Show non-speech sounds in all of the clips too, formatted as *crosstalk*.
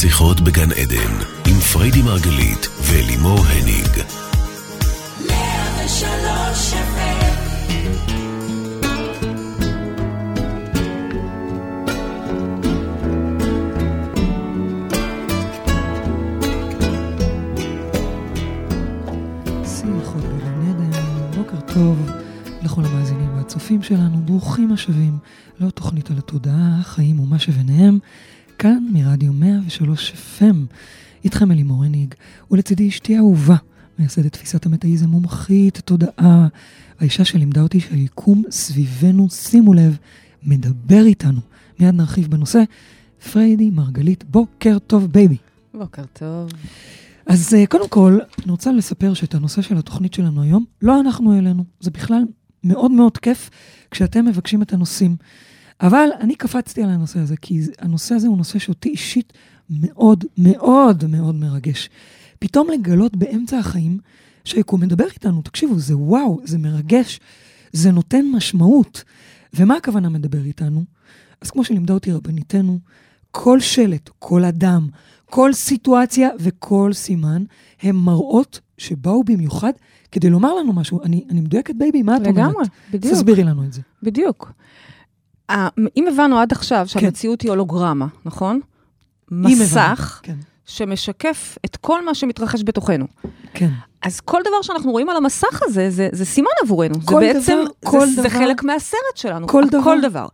שיחות בגן עדן, עם פריידי מרגלית ולימור הניג. טוב לכל המאזינים והצופים שלנו, ברוכים השבים לעוד תוכנית על התודעה, החיים ומה שביניהם, כאן מרדיו 103 FM. איתכם אלימור הניג, ולצידי אשתי האהובה, מייסדת תפיסת המטאיזם מומחית תודעה, האישה שלימדה אותי שהיקום סביבנו, שימו לב, מדבר איתנו. מיד נרחיב בנושא. פריידי מרגלית, בוקר טוב baby. בוקר טוב. אז אה, קודם כל, אני רוצה לספר שאת הנושא של התוכנית שלנו היום, לא אנחנו העלינו. זה בכלל מאוד מאוד כיף כשאתם מבקשים את הנושאים. אבל אני קפצתי על הנושא הזה, כי הנושא הזה הוא נושא שאותי אישית מאוד מאוד מאוד מרגש. פתאום לגלות באמצע החיים שהיקום מדבר איתנו, תקשיבו, זה וואו, זה מרגש, זה נותן משמעות. ומה הכוונה מדבר איתנו? אז כמו שלימדה אותי רבניתנו, כל שלט, כל אדם, כל סיטואציה וכל סימן הם מראות שבאו במיוחד כדי לומר לנו משהו. אני, אני מדויקת, baby, מה את אומרת? לגמרי, בדיוק. תסבירי לנו את זה. בדיוק. אם הבנו עד עכשיו שהמציאות היא הולוגרמה, נכון? מסך כן, שמשקף את כל מה שמתרחש בתוכנו. כן. אז כל דבר שאנחנו רואים על המסך הזה, זה, זה סימן עבורנו. כל זה בעצם, דבר, כל זה, זה דבר. חלק מהסרט שלנו. כל דבר. כל דבר.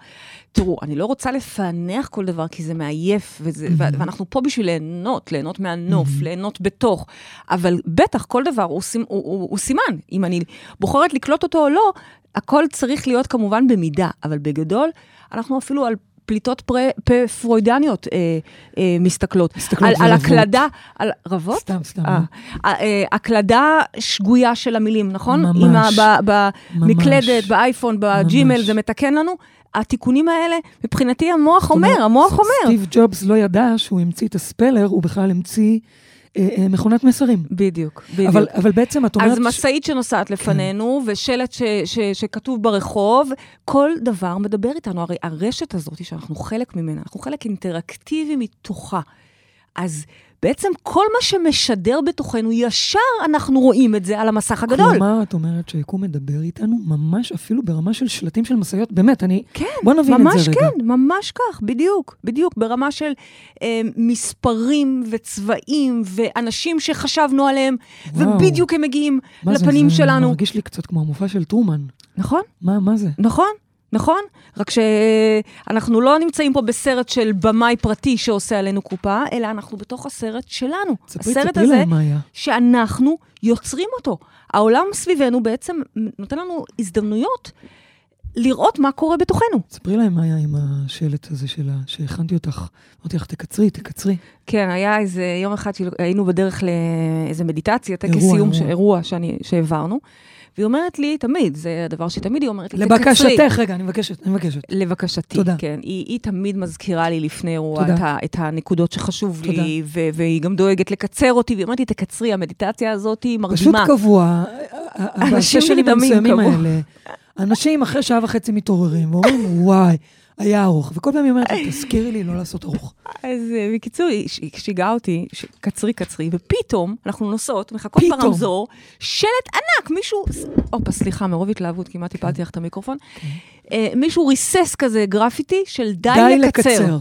תראו, אני לא רוצה לפענח כל דבר, כי זה מעייף, וזה, ו- ואנחנו פה בשביל ליהנות, ליהנות מהנוף, ליהנות בתוך. אבל בטח, כל דבר הוא, סימ- הוא, הוא, הוא סימן. אם אני בוחרת לקלוט אותו או לא, הכל צריך להיות כמובן במידה, אבל בגדול, אנחנו אפילו על פליטות פרוידניות אה, אה, מסתכלות. מסתכלות על, על. הקלדה, על רבות? סתם, סתם. אה, אה, אה, הקלדה שגויה של המילים, נכון? ממש. עם ה- ב- במקלדת. באייפון, בג'ימל. זה מתקן לנו. התיקונים האלה, מבחינתי המוח אומר, המוח אומר. סטיב ג'ובס לא ידע שהוא המציא את הספלר, הוא בכלל המציא מכונת מסרים. בדיוק, בדיוק. אבל, אבל בעצם את אומרת... אז כן. משאית שנוסעת לפנינו, ושלט ש, ש, שכתוב ברחוב, כל דבר מדבר איתנו. הרי הרשת הזאת, שאנחנו חלק ממנה, אנחנו חלק אינטראקטיבי מתוכה. אז בעצם כל מה שמשדר בתוכנו, ישר אנחנו רואים את זה על המסך הגדול. כלומר, את אומרת שהיקום מדבר איתנו ממש אפילו ברמה של שלטים של משאיות. באמת, אני... כן, בוא נבין את ממש זה רגע. כן, ממש כך, בדיוק, בדיוק, ברמה של אה, מספרים וצבעים ואנשים שחשבנו עליהם, וואו. ובדיוק הם מגיעים מה זה? לפנים זה שלנו. מרגיש לי קצת כמו המופע של טרומן. נכון, מה, מה זה? נכון, נכון. רק שאנחנו לא נמצאים פה בסרט של במאי פרטי שעושה עלינו קופה, אלא אנחנו בתוך הסרט שלנו. ספרי, הסרט ספרי הזה. שאנחנו יוצרים אותו. העולם סביבנו בעצם נותן לנו הזדמנויות לראות מה קורה בתוכנו. ספרי להם מה היה עם השלט הזה שלה, שהכנתי אותך. אמרתי לך, תקצרי, תקצרי. כן, היה איזה יום אחד שהיינו בדרך לאיזה מדיטציה, טקס סיום, אירוע. אירוע שאני, שהעברנו, והיא אומרת לי, תמיד, זה הדבר שתמיד היא אומרת לי, לבקשתך, רגע, אני מבקשת, אני מבקשת. לבקשתי, תודה. כן. היא, היא תמיד מזכירה לי לפני אירוע. את, ה, את הנקודות שחשוב תודה. לי, ו- והיא גם דואגת לקצר אותי, והיא אומרת לי, תקצרי, המדיטציה הזאת היא פשוט מרדימה. קבוע, אנשים בסשנים נרדמים המסוימים קבוע. האלה, אנשים אחרי שעה וחצי מתעוררים ואומרים, וואי, היה ארוך. וכל פעם היא אומרת לי, תזכירי לי לא לעשות ארוך. אז אה, בקיצור, היא שיגעה אותי, קצרי קצרי, ופתאום אנחנו נוסעות, מחכות פתאום. ברמזור, שלט ענק, מישהו, הופה, סליחה, מרוב התלהבות כמעט הפלתי לך את המיקרופון. אה, מישהו ריסס כזה גרפיטי של די די לקצר. לקצר.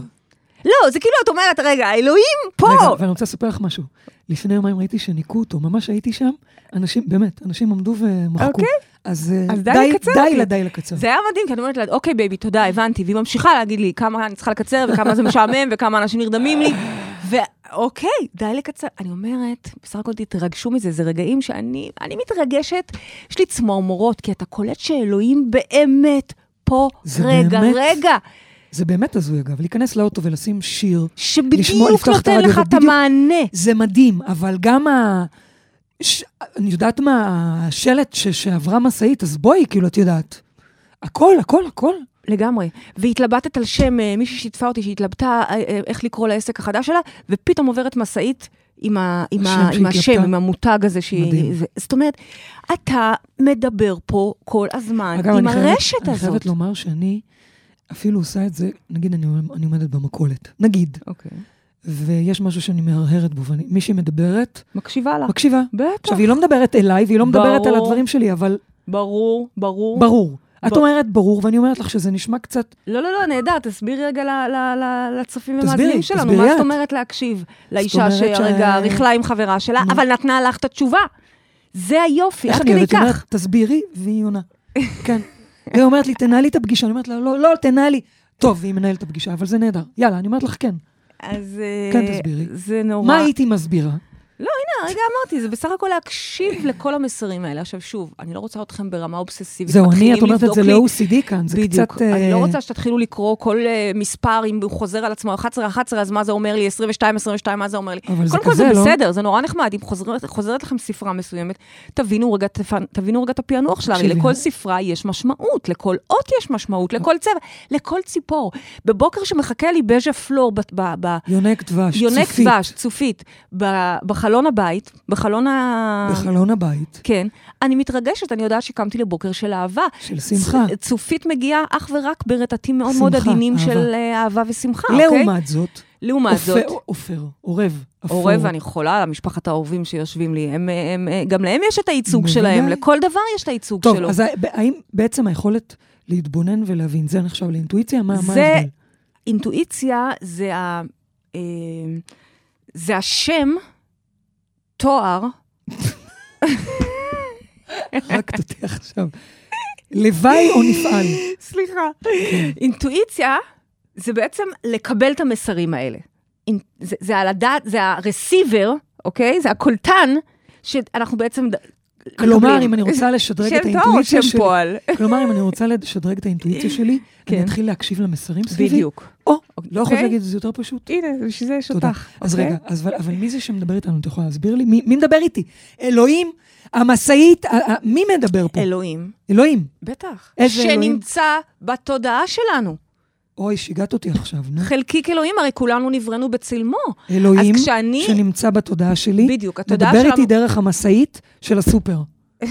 לא, זה כאילו את אומרת, רגע, האלוהים פה. רגע, ואני רוצה לספר לך משהו. לפני יומיים ראיתי שניקו אותו, ממש הייתי שם, אנשים, באמת, אנשים עמדו ומחקו. אוקיי. אז אה, אז די די לקצר די. לדי לקצר. זה היה מדהים, כי אני אומרת לה, אוקיי, baby, תודה, הבנתי. והיא ממשיכה להגיד לי כמה אני צריכה לקצר, וכמה זה משעמם, וכמה אנשים נרדמים לי. *laughs* ואוקיי, די לקצר. אני אומרת, בסך הכל תתרגשו מזה, זה רגעים שאני אני מתרגשת, יש לי צמרמורות, כי אתה קולט שאלוהים באמת פה, רגע, באמת? רגע, זה באמת הזוי, אגב, להיכנס לאוטו ולשים שיר, לשמוע, שבדיוק את נותן לך את המענה. זה מדהים, אבל גם ה... ש... אני יודעת מה, השלט ש... שעברה משאית, אז בואי, כאילו, את יודעת. הכל, הכל, הכל. לגמרי. והתלבטת על שם, אה, מישהי שיתפה אותי שהתלבטה אה, אה, איך לקרוא לעסק החדש שלה, ופתאום עוברת משאית עם, ה, עם, ה, עם. השם, עם המותג הזה. שהיא-. זה- זאת אומרת, אתה מדבר פה כל הזמן אגב, עם אני חייבת- הרשת אני הזאת. חייבת לומר שאני אפילו עושה את זה, נגיד אני, אני עומדת במכולת, נגיד, אוקיי. ויש משהו שאני מהרהרת בו, מישהי מדברת, מקשיבה לה. מקשיבה. בטח. עכשיו, היא לא מדברת אליי, והיא לא מדברת על ברור. הדברים שלי, אבל ברור, ברור. ברור. את ב- אומרת ברור, ואני אומרת לך שזה נשמע קצת... לא, לא, לא, נהדר, תסבירי רגע ל- ל- ל- לצופים ומאזינים שלנו. תסבירי מה את. זאת אומרת להקשיב? לאישה שהרגע ש- ריכלה עם חברה שלה, נו. אבל נתנה לך את התשובה. זה היופי, עד כדי? היא אומרת, כך. תסבירי, והיא עונה. כן. היא אומרת לי, תנהלי את הפגישה. אני אומרת לה, לא, לא, תנהלי. טוב, והיא מנהלת את הפגישה, אבל זה נהדר. יאללה, אני אומרת לך כן. אז... אה, כן, תסבירי. זה נורא. מה הייתי מסבירה? הנה, רגע אמרתי, זה בסך הכל להקשיב לכל המסרים האלה. עכשיו, שוב, אני לא רוצה אתכם ברמה אובססיבית. זהו, אני, את אומרת את זה לי- ל-OCD כאן, זה בדיוק. קצת... אני אה, לא רוצה שתתחילו לקרוא כל אה, מספר, אם הוא חוזר על עצמו 11, 11, אז מה זה אומר לי? 22, 22, מה זה אומר לי? אבל זה קודם כל כזה, זה לא? בסדר, זה נורא נחמד. אם חוזרת, חוזרת לכם ספרה מסוימת, תבינו רגע, תבינו רגע את הפענוח שלה. הרי. לכל ספרה יש משמעות, לכל אות יש משמעות, לכל צבע, לכל ציפור. בבוקר שמחכה לי בז'ה פלור ב- ב- ב- יונק דבש, יונק צופית, דבש, צופית, ב- בחלון הבית, בחלון ה... בחלון הבית, כן. אני מתרגשת, אני יודעת שקמתי לבוקר של אהבה. של שמחה. צ- צופית מגיעה אך ורק ברטטים מאוד מאוד שמחה, עדינים אהבה. של אה, אהבה ושמחה, אוקיי? לעומת זאת, לעומת זאת, עופר, עורב. עורב, ואני חולה על משפחת האהובים שיושבים לי, הם, הם, הם, גם להם יש את הייצוג בוודאי. שלהם, לכל דבר יש את הייצוג טוב, שלו. אז האם בעצם היכולת להתבונן ולהבין, זה נחשב לאינטואיציה? מה מה זה- ההבדל? אינטואיציה זה, ה, אה, זה השם, תואר, רק תותח עכשיו. לוואי או נפעל? סליחה. אינטואיציה זה בעצם לקבל את המסרים האלה. זה, זה על הדעת, זה הרסיבר, אוקיי? זה הקולטן, שאנחנו בעצם... כלומר. אם אני רוצה לשדרג את האינטואיציה שלי. כלומר, אם אני רוצה לשדרג את האינטואיציה שלי, אני כן. אתחיל להקשיב למסרים סביבי? בדיוק. או, לא יכולת אוקיי. להגיד את זה יותר פשוט? הנה, בשביל זה יש תודה. אותך. אז אוקיי? רגע, אז, אבל, אבל מי זה שמדבר איתנו? את יכולה להסביר לי? מי, מי מדבר איתי? אלוהים? המשאית? מי מדבר פה? אלוהים, אלוהים. בטח. איזה אלוהים? שנמצא בתודעה שלנו. אוי, שיגעת אותי עכשיו, נו. חלקיק אלוהים, הרי כולנו נבראנו בצלמו. אלוהים כשאני- שנמצא בתודעה שלי, בדיוק, התודעה מדבר שלנו... איתי דרך המשאית של הסופר. *laughs*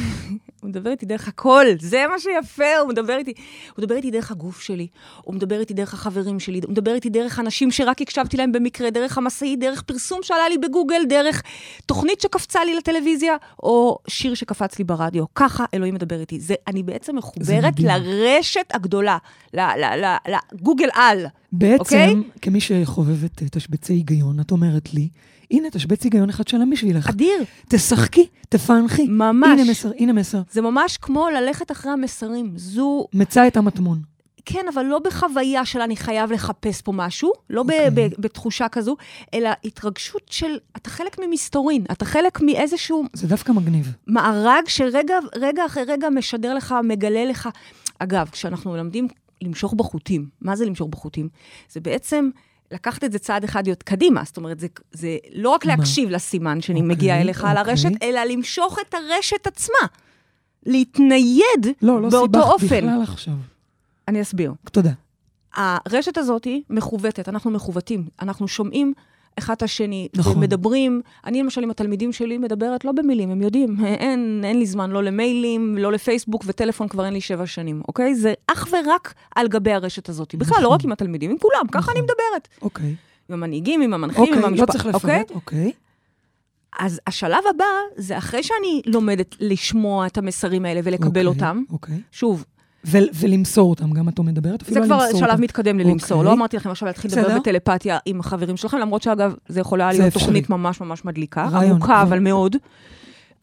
הוא מדבר איתי דרך הכל, זה מה שיפה, הוא מדבר איתי, הוא מדבר איתי דרך הגוף שלי, הוא מדבר איתי דרך החברים שלי, הוא מדבר איתי דרך אנשים שרק הקשבתי להם במקרה, דרך המשאית, דרך פרסום שעלה לי בגוגל, דרך תוכנית שקפצה לי לטלוויזיה, או שיר שקפץ לי ברדיו. ככה אלוהים מדבר איתי. זה, אני בעצם מחוברת. לרשת הגדולה, לגוגל על. בעצם, אוקיי? כמי שחובבת אה, תשבצי היגיון, את אומרת לי, הנה, תשבץ היגיון אחד שלם בשבילך. אדיר, תשחקי, תפענחי. ממש. הנה מסר, הנה מסר. זה ממש כמו ללכת אחרי המסרים. זו מצא את המטמון. כן, אבל לא בחוויה של אני חייב לחפש פה משהו, לא ב- אוקיי. ב- בתחושה כזו, אלא התרגשות של, אתה חלק ממסתורין, אתה חלק מאיזשהו זה דווקא מגניב. מארג שרגע רגע אחרי רגע משדר לך, מגלה לך. אגב, כשאנחנו מלמדים למשוך בחוטים, מה זה למשוך בחוטים? זה בעצם לקחת את זה צעד אחד להיות קדימה, זאת אומרת, זה, זה לא רק מה? להקשיב לסימן שאני אוקיי, מגיעה אליך על אוקיי. הרשת, אלא למשוך את הרשת עצמה. להתנייד לא, לא באותו סיבכת אופן. בכלל עכשיו. אני אסביר. תודה. הרשת הזאת היא מכוותת, אנחנו מכוותים, אנחנו שומעים אחד את השני, נכון. ומדברים. אני למשל עם התלמידים שלי מדברת לא במילים, הם יודעים, אין, אין לי זמן לא למיילים, לא לפייסבוק, וטלפון כבר אין לי שבע שנים, אוקיי? זה אך ורק על גבי הרשת הזאת. בכלל, לא נכון. רק עם התלמידים, עם כולם, ככה נכון. אני מדברת. אוקיי. עם המנהיגים, עם המנחים, אוקיי, עם לא המשפחה, צריך אוקיי? לפרט, אוקיי. אז השלב הבא זה אחרי שאני לומדת לשמוע את המסרים האלה ולקבל אוקיי, אותם. אוקיי. שוב, ו- ולמסור אותם, גם את מדברת אפילו זה על כבר למסור שלב אותם. מתקדם ללמסור. אוקיי. לא אמרתי לכם עכשיו להתחיל לדבר. בטלפתיה עם החברים שלכם, למרות שאגב, זה יכולה זה להיות אפשרי. תוכנית ממש ממש מדליקה, רעיון, עמוקה אבל- אבל מאוד.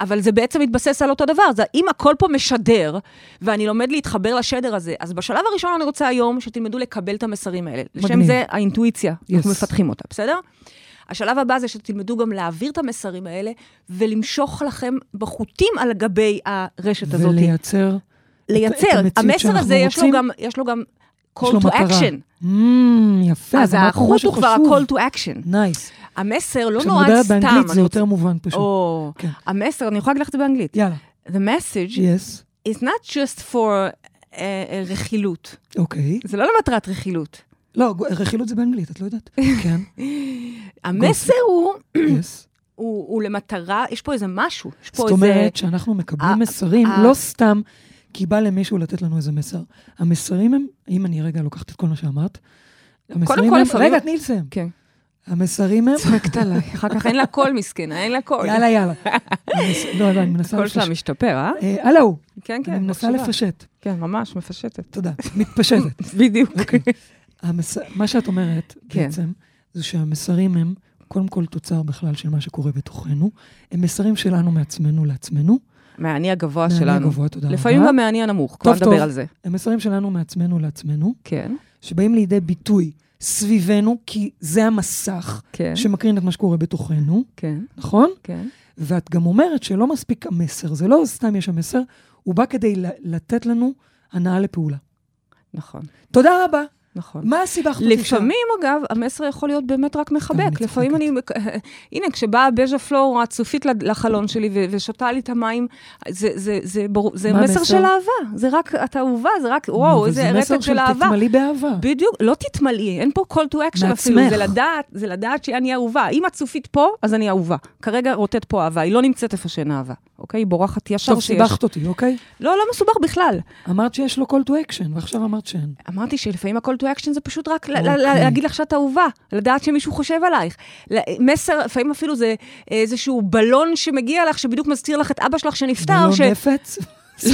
אבל זה בעצם מתבסס על אותו דבר. זה, אם הכל פה משדר, ואני לומד להתחבר לשדר הזה, אז בשלב הראשון אני רוצה היום שתלמדו לקבל את המסרים האלה. לשם מגניב. זה האינטואיציה, Yes. אנחנו מפתחים אותה, בסדר? השלב הבא זה שתלמדו גם להעביר את המסרים האלה, ולמשוך לכם בחוטים על גבי הרשת הזאת. ולייצר... לייצר. המציאות המסר הזה, יש לו. גם, יש לו גם call to action. ממ, יפה, אז החוט הוא כבר. ה-call to action. nice. המסר לא כשאת נועד מדברת סתם. באנגלית זה יותר מובן פשוט. או, כן. המסר, אני יכולה להגיד לך את זה באנגלית. יאללה, The message is, is not just for אה, רכילות. אוקיי. זה לא למטרת רכילות. לא, רכילות זה באנגלית, את לא יודעת? *laughs* כן, המסר הוא, is. *clears throat* הוא, הוא למטרה, יש פה איזה משהו. יש פה זאת איזה... אומרת שאנחנו מקבלים ה- מסרים, ה- לא סתם כי בא למישהו לתת לנו איזה מסר. המסרים הם, אם אני רגע לוקחת את כל מה שאמרת, המסרים כל, הם, לפעמים- רגע, תני לסיים. כן. המסרים הם... צועקת עליי, אחר כך אין לה קול מסכנה, אין לה קול. יאללה, יאללה. *laughs* לא, לא, אני מנסה הקול שלה. משתפר, אה? אה, הלו, כן, כן. אני מנסה. לפשט. כן, ממש, מפשטת. תודה. מתפשטת. *laughs* בדיוק. אוקיי. מה שאת אומרת כן. בעצם, זה שהמסרים הם קודם כל תוצר בכלל של מה שקורה בתוכנו. הם מסרים שלנו מעצמנו לעצמנו. מהאני הגבוה מהאני שלנו. הגבוה, תודה רבה. לפעמים גם מהאני הנמוך, כבר. נדבר על זה. הם מסרים שלנו מעצמנו לעצמנו, כן, שבאים לידי ביטוי סביבנו, כי זה המסך כן, שמקרין את מה שקורה בתוכנו, כן, נכון? כן. ואת גם אומרת שלא מספיק המסר, זה לא סתם יש המסר, הוא בא כדי לתת לנו הנאה לפעולה. נכון, תודה רבה. נכון. מה אותי שם? לפעמים, אגב, המסר יכול להיות באמת רק מחבק. לפעמים אני... *laughs* הנה, כשבאה בז'ה פלור הצופית לחלון שלי ו- ושותה לי את המים, זה- זה- זה ברור- זה מסר המסר? של אהבה. זה רק, את אהובה, זה רק, וואו, איזה זה מסר רטט של אהבה. תתמלאי באהבה. בדיוק, לא תתמלאי, אין פה call to action אפילו, מעצמך. זה לדעת, זה לדעת שאני אהובה. אם הצופית פה, אז אני אהובה. כרגע רוטט פה אהבה, היא לא נמצאת איפה שאין אהבה, אוקיי? היא בורחת ישר טוב, שיש. סיבכת אותי, אוקיי? לא, לא מסובך בכלל. אמרת שיש לו call to action, ועכשיו אמרת שאין. אמרתי שלפעמים ה-call to action זה פשוט רק ל- ל- אוקיי. להגיד לך שאת אהובה, לדעת שמישהו חושב עלייך. מסר, לפעמים אפילו זה איזשהו בלון שמגיע לך, שבדיוק מזכיר לך את אבא שלך שנפטר. בלון ש- נפץ? *laughs*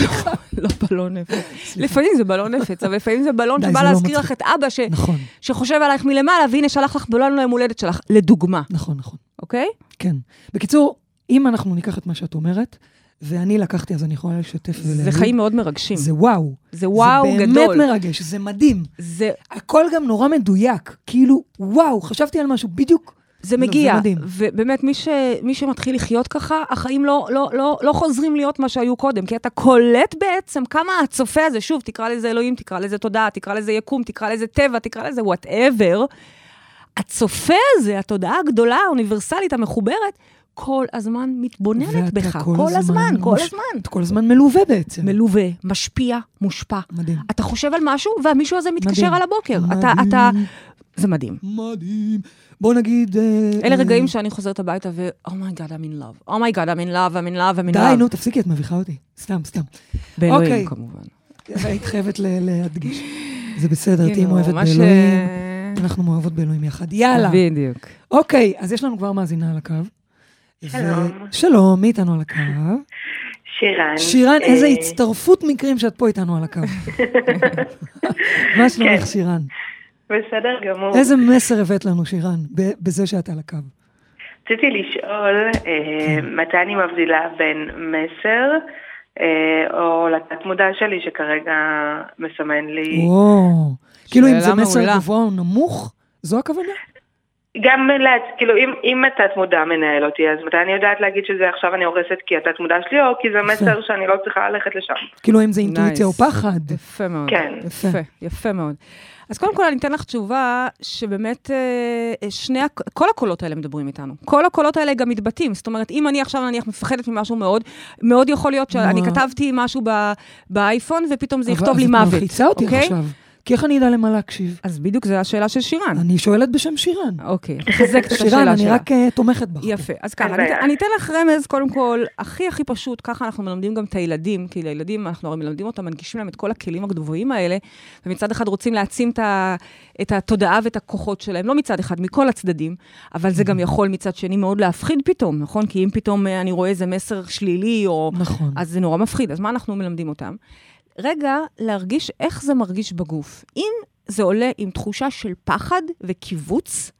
לא בלון נפץ. לפעמים זה בלון נפץ, אבל לפעמים זה בלון שבא לא להזכיר. לך את אבא נכון, שחושב עלייך מלמעלה, והנה שלח לך בלון ליום הולדת שלך, לדוגמה, נכון, נכון. אוקיי? כן. בקיצור, אם אנחנו ניקח את מה שאת אומרת, ואני לקחתי, אז אני יכולה לשתף ולהגיד. זה חיים מאוד מרגשים. זה וואו. זה וואו זה גדול. באמת מרגש, זה מדהים. זה הכל גם נורא מדויק. כאילו, וואו, חשבתי על משהו בדיוק. זה לא, זה מגיע, מדהים. ובאמת, מי, ש, מי שמתחיל לחיות ככה, החיים לא, לא, לא, לא חוזרים להיות מה שהיו קודם, כי אתה קולט בעצם כמה הצופה הזה, שוב, תקרא לזה אלוהים, תקרא לזה תודעה, תקרא לזה יקום, תקרא לזה טבע, תקרא לזה whatever, הצופה הזה, התודעה הגדולה, האוניברסלית, המחוברת, כל הזמן מתבוננת בך, כל, הזמן, כל מוש- הזמן. אתה כל הזמן מלווה בעצם. מלווה, משפיע, מושפע. מדהים. אתה חושב על משהו, והמישהו הזה מתקשר מדהים. על הבוקר. אתה, מדהים. אתה... זה מדהים. מדהים. בוא נגיד... אה, אלה אה, רגעים שאני חוזרת הביתה ו... אומייגאד, I'm in love. אומייגאד, I'm in love, I'm in love, I'm in די, love. נו, תפסיקי, את מביכה אותי. סתם, סתם. באלוהים, אוקיי. כמובן. היית חייבת להדגיש. זה בסדר, תהיי מאוהבת באלוהים. אנחנו מאוהבות באלוהים יחד. יאללה. בדיוק. אוקיי, אז יש לנו כבר מאזינה על הקו. שלום. ו- שלום, מי איתנו על הקו? שירן. שירן, איזה אה, הצטרפות מקרים שאת פה איתנו על הקו. *laughs* מה שלומך, כן. שירן? בסדר גמור. איזה מסר הבאת לנו, שירן, ב- בזה שאת על הקו? רציתי לשאול, אה, מתי אני מבדילה בין מסר, אה, או לתת מודע שלי שכרגע מסמן לי, וואו. כאילו אם זה מסר. גבוה או נמוך, זו הכוונה? גם לעצ- כאילו אם, אם התת מודע מנהל אותי, אז מתי אני יודעת להגיד שזה עכשיו אני הורסת כי התת מודע שלי, או כי זה מסר שאני לא צריכה ללכת לשם. כאילו אם זה אינטואיציה או. פחד. יפה מאוד. כן. יפה. יפה, מאוד. אז קודם כל אני אתן לך תשובה שבאמת אה, שני, הק- כל הקולות האלה מדברים איתנו. כל הקולות האלה גם מתבטאים. זאת אומרת, אם אני עכשיו נניח מפחדת ממשהו מאוד, מאוד יכול להיות שאני. כתבתי משהו באייפון ופתאום זה אבל- יכתוב לי אז מוות. את מלחיצה אותי אוקיי? עכשיו. כי איך אני אדע למה להקשיב? אז בדיוק זו השאלה של שירן. אני שואלת בשם שירן. אוקיי, מחזקת את השאלה שירן, שלה. אני רק אה, תומכת בך. יפה. אז ככה, אני, אתן לך רמז, קודם כל, הכי הכי פשוט, ככה אנחנו מלמדים גם את הילדים, כי לילדים, אנחנו הרי מלמדים אותם, מנגישים להם את כל הכלים הגבוהים האלה, ומצד אחד רוצים להעצים את התודעה ואת הכוחות שלהם, לא מצד אחד, מכל הצדדים, אבל זה גם יכול מצד שני מאוד להפחיד פתאום, נכון? כי אם פתאום אה, אני רואה איזה מסר שלילי, או... נכון. אז זה נורא מפחיד. אז מה אנחנו מלמדים אותם? רגע, להרגיש איך זה מרגיש בגוף. אם זה עולה עם תחושה של פחד וקיבוץ,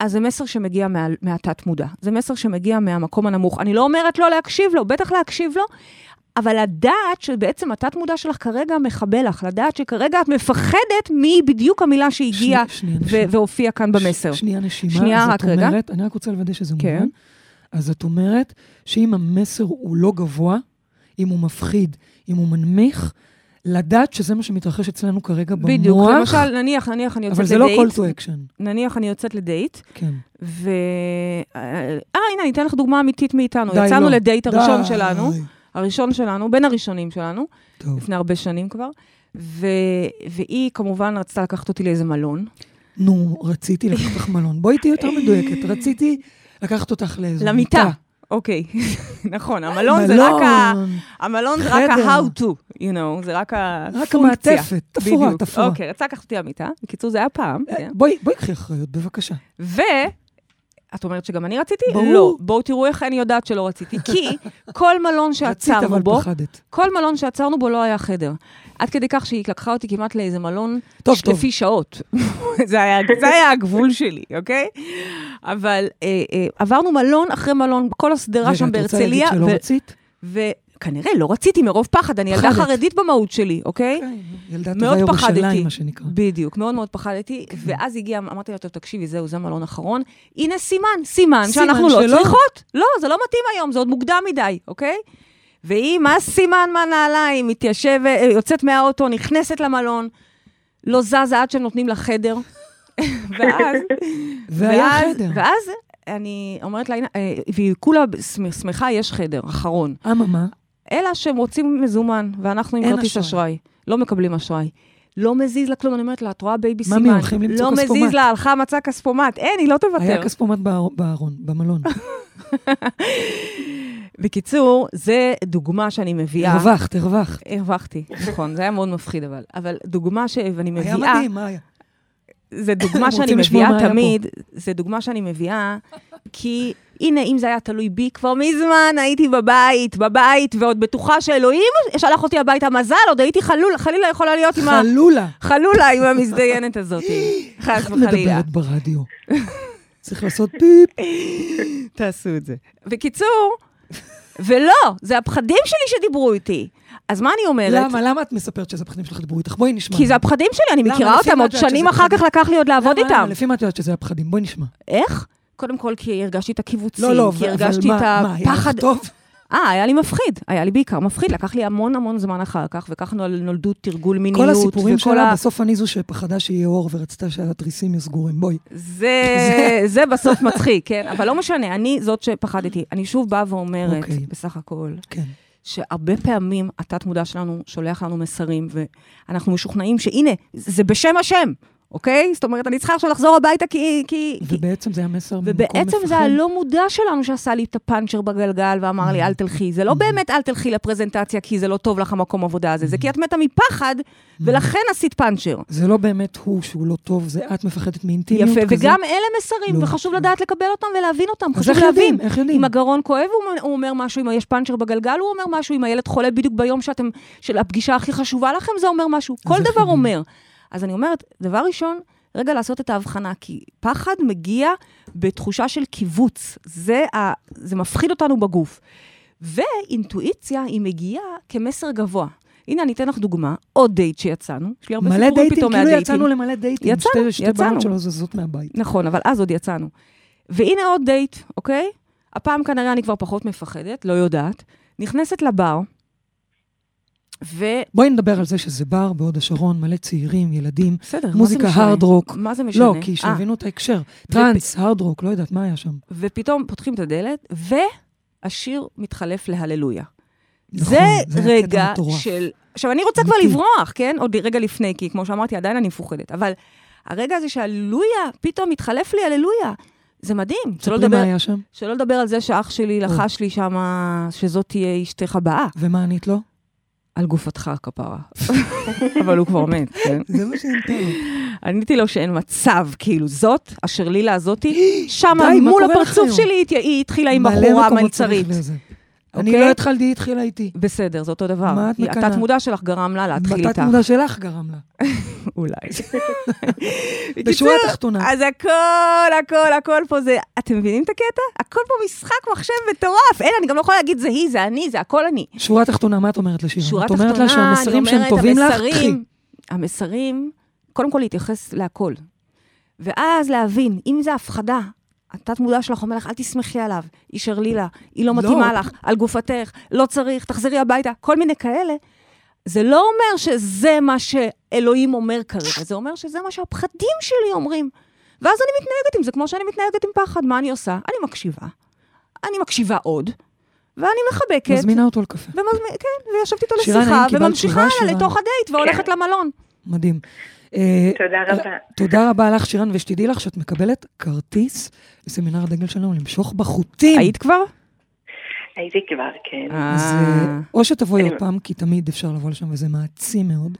אז זה מסר שמגיע מה, מהתת-מודע. זה מסר שמגיע מהמקום הנמוך. אני לא אומרת לא להקשיב לו, בטח להקשיב לו, אבל לדעת שבעצם התת-מודע שלך כרגע מחבל לך, לדעת שכרגע את מפחדת מי בדיוק המילה שהגיעה. והופיעה כאן במסר. ש- שנייה נשימה. שנייה, רק את רגע. אומרת, אני רק רוצה לוודא שזה כן. מובן. אז את אומרת שאם המסר הוא לא גבוה, אם הוא מפחיד, אם הוא מנמיך, לדעת שזה מה שמתרחש אצלנו כרגע במוח. בדיוק, למשל, נניח, נניח אני יוצאת אבל לדייט. זה לא call to action. נניח אני יוצאת לדייט, כן. ו... אה, הנה, אני אתן לך דוגמה אמיתית מאיתנו. די, יצאנו לא. לדייט הראשון די. שלנו, הראשון שלנו, בין הראשונים שלנו, טוב. לפני הרבה שנים כבר, ו... והיא כמובן רצתה לקחת אותי לאיזה מלון. נו, רציתי לקחת אותך מלון. בואי תהיי יותר מדויקת. רציתי לקחת אותך לאיזו למיטה. אוקיי, *laughs* נכון, המלון זה רק ה... מלון. המלון זה רק. ה-how to, you know, זה רק הפונקציה. רק המעטפת, תפאורה, בדיוק. תפאורה. אוקיי, רצה לקחת אותי למיטה, בקיצור, זה היה פעם, אה, כן. בואי, בואי קחי אחריות, בבקשה. ו... את אומרת שגם אני רציתי? ברור. לא. בואו תראו איך אני יודעת שלא רציתי. *laughs* כי כל מלון רצית, שעצרנו אבל בו, פחדת. כל מלון שעצרנו בו לא היה חדר. עד כדי כך שהיא לקחה אותי כמעט לאיזה מלון טוב, ש- טוב. לפי שעות. *laughs* זה, היה, זה היה הגבול שלי, אוקיי? אבל אה, אה, עברנו מלון אחרי מלון, כל השדרה שם רגע, את רוצה להגיד בהרצליה. שלא ו- רצית? וכנראה לא רציתי מרוב פחד, אני ילדה. חרדית במהות שלי, אוקיי? כן, ילדה מאוד טובה פחדתי. ירושלים, מה שנקרא. בדיוק, מאוד מאוד פחדתי, כן. ואז הגיע, אמרתי לה, טוב, תקשיבי, זהו, זה מלון אחרון. הנה סימן, סימן שאנחנו לא. צריכות. לא, זה לא מתאים היום, זה עוד מוקדם מדי, אוקיי? והיא, מה סימן מהנעליים? מתיישבת, אה, יוצאת מהאוטו, נכנסת למלון, לא זזה עד שהם נותנים לה חדר. *laughs* ואז... והיה ואז- חדר. ואז אני אומרת לה, אה, והיא כולה שמ- שמחה, יש חדר, אחרון. אממה, אלא שהם רוצים מזומן, ואנחנו עם כרטיס אשראי. אשראי. לא מקבלים אשראי. לא מזיז לה כלום, אני אומרת לה, את רואה בייבי ממי, סימן. הולכים למצוא לא כספומט. מזיז לה, הלכה, מצאה כספומט. אין, היא לא תוותר. היה כספומט באר- בארון, במלון. *laughs* בקיצור, זה דוגמה שאני מביאה. הרווחת, הרווחת. הרווחתי, נכון, זה היה מאוד מפחיד, אבל, אבל דוגמה ש... ואני מביאה, היה מדהים, מה היה? זה דוגמה שאני מביאה. תמיד, זה דוגמה שאני מביאה, כי הנה, אם זה היה תלוי בי, כבר מזמן הייתי בבית, בבית, ועוד בטוחה שאלוהים שלח אותי הביתה, מזל, עוד הייתי חלול, חלילה יכולה להיות עם ה... חלולה. חלולה עם המזדיינת הזאת, *laughs* חס איך את וחלילה. מדברת ברדיו? *laughs* צריך לעשות פיפ. *laughs* תעשו את זה. בקיצור, ולא, זה הפחדים שלי שדיברו איתי. אז מה אני אומרת? למה? למה את מספרת שזה הפחדים שלך דיברו איתך? בואי נשמע. כי זה הפחדים שלי, אני למה? מכירה אותם, עוד שנים אחר כך? לקח לי עוד לעבוד למה? איתם. לפי מה את יודעת שזה הפחדים? בואי נשמע. איך? קודם כל, כי הרגשתי את הקיבוצים, לא, לא, כי הרגשתי מה, את מה, היה לך הפחד. טוב? אה, היה לי מפחיד, היה לי בעיקר מפחיד, לקח לי המון המון זמן אחר כך, וכך נול- נולדו תרגול מיניות, כל הסיפורים שלה, ה... בסוף אני זו שפחדה שיהיה אור ורצתה שהתריסים יהיו סגורים. בואי. זה, *laughs* זה בסוף מצחיק, כן? אבל לא משנה, אני זאת שפחדתי. אני שוב באה ואומרת, אוקיי. בסך הכל, כן. שהרבה פעמים התת-מודע שלנו שולח לנו מסרים, ואנחנו משוכנעים שהנה, זה בשם השם, אוקיי? זאת אומרת, אני צריכה עכשיו לחזור הביתה כי... כי, כי... ובעצם זה היה מסר ממקום ובעצם זה מפחד. הלא מודע שלנו שעשה לי את הפאנצ'ר בגלגל ואמר לי, אל תלכי. זה לא באמת אל תלכי לפרזנטציה כי זה לא טוב לך המקום עבודה הזה, זה כי את מתה מפחד, ולכן עשית פאנצ'ר. זה לא באמת הוא שהוא לא טוב, זה את מפחדת מאינטימיות יפה, כזה. וגם אלה מסרים, לא. וחשוב לדעת לקבל אותם ולהבין אותם. חשוב איך יודעים? להבין. איך יודעים? אם הגרון כואב, הוא אומר- משהו, אם יש פאנצ'ר בגלגל, הוא אומר משהו, אם הילד חולה בדיוק ביום שאתם, של הפגישה הכי חשובה לכם, זה אומר משהו. כל דבר? אומר. אז אני אומרת, דבר ראשון, רגע לעשות את ההבחנה, כי פחד מגיע בתחושה של קיבוץ. זה, ה, זה מפחיד אותנו בגוף. ואינטואיציה היא מגיעה כמסר גבוה. הנה, אני אתן לך דוגמה, עוד דייט שיצאנו. יש לי הרבה מלא סיפורים דייטים, פתאום כאילו מהדייטים. יצאנו למלא דייטים. יצאנו, שתי- שתי יצאנו. בנות שלא זזות מהבית. נכון, אבל אז עוד יצאנו. והנה עוד דייט, אוקיי? הפעם כנראה אני כבר פחות מפחדת, לא יודעת. נכנסת לבר, ובסדר, בואי נדבר על זה שזה בר בהוד השרון, מלא צעירים, ילדים. זה מוזיקה? הארד רוק. מה זה משנה? לא, כי אה, שיבינו את ההקשר. טראנס, הארד רוק, לא יודעת, מה היה שם? ופתאום פותחים את הדלת, והשיר מתחלף להללויה. נכון, זה זה רגע. של... עכשיו, אני רוצה כבר. לברוח, כן? עוד רגע לפני, כי כמו שאמרתי, עדיין אני מפוחדת. אבל הרגע הזה שהללויה, פתאום מתחלף לי הללויה, זה מדהים. שלא מה לדבר, היה שם, שלא לדבר על זה שאח שלי לחש לי שם שזאת תהיה אשתך הבאה. ומה ענית לו? על גופתך כפרה. אבל הוא כבר מת, כן? זה מה שענתה לו. עניתי לו שאין מצב, כאילו, זאת, אשר לילה הזאתי, *gasps* שמה מול הפרצוף? שלי היא- התחילה עם בחורה מלצרית. אני אוקיי? לא התחלתי, היא התחילה איתי. בסדר, זה אותו דבר. מה את מקנאה? התת-מודע שלך גרם לה להתחיל איתך. בתת מודע שלך גרם לה. *laughs* אולי. *laughs* בשורה התחתונה. אז הכל, הכל, הכל פה זה... אתם מבינים את הקטע? הכל פה משחק מחשב מטורף. אין, אני גם לא יכולה להגיד זה היא, זה אני, זה הכל אני. שורה תחתונה, מה את אומרת לשירה? שורה את אומרת לה תחתונה, אני שהמסרים שהם טובים לך, קחי. המסרים- המסרים, קודם כל להתייחס להכל. ואז להבין, אם זה הפחדה, התת-מודע שלך אומר לך, אל תסמכי עליו, היא שרלילה, היא לא לא. מתאימה לך, על גופתך, לא צריך, תחזרי הביתה, כל מיני כאלה. זה לא אומר שזה מה שאלוהים אומר כרגע, זה אומר שזה מה שהפחדים שלי אומרים. ואז אני מתנהגת עם זה כמו שאני מתנהגת עם פחד. מה אני עושה? אני מקשיבה. אני מקשיבה עוד, ואני מחבקת. מזמינה אותו לקפה. ומזמין, כן, וישבתי איתו לשיחה, וממשיכה? לתוך הדייט, והולכת למלון. מדהים. אה, תודה רבה. תודה רבה לך, שירן, ושתדעי לך שאת מקבלת כרטיס לסמינר הדגל שלנו למשוך בחוטים. היית כבר? הייתי כבר, כן. אז אה, אה, או שתבואי אני- עוד פעם, כי תמיד אפשר לבוא לשם וזה מעצים מאוד,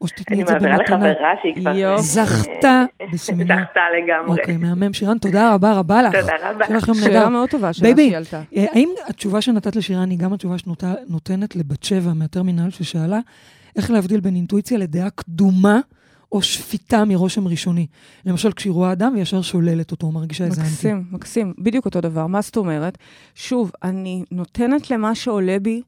או שתתני אני את זה מעבירה במתנה. לחברה שהיא כבר... זכתה בסמינר. זכתה לגמרי. אוקיי, מהמם. שירן, תודה רבה רבה לך. תודה רבה. שיהיה לכם שאלה נהדר. מאוד טובה, שאלה בייבי, שהיא עלתה. אה, האם התשובה שנתת לשירן היא גם התשובה שנותנת לבת שבע מהטרמינל ששאלה איך להבדיל בין אינטואיציה לדעה קדומה או שפיטה מרושם ראשוני? למשל, כשהיא רואה אדם וישר שוללת אותו, מרגישה איזה אנטי. מקסים, מקסים, בדיוק אותו דבר. מה זאת אומרת? שוב, אני נותנת למה שעולה בי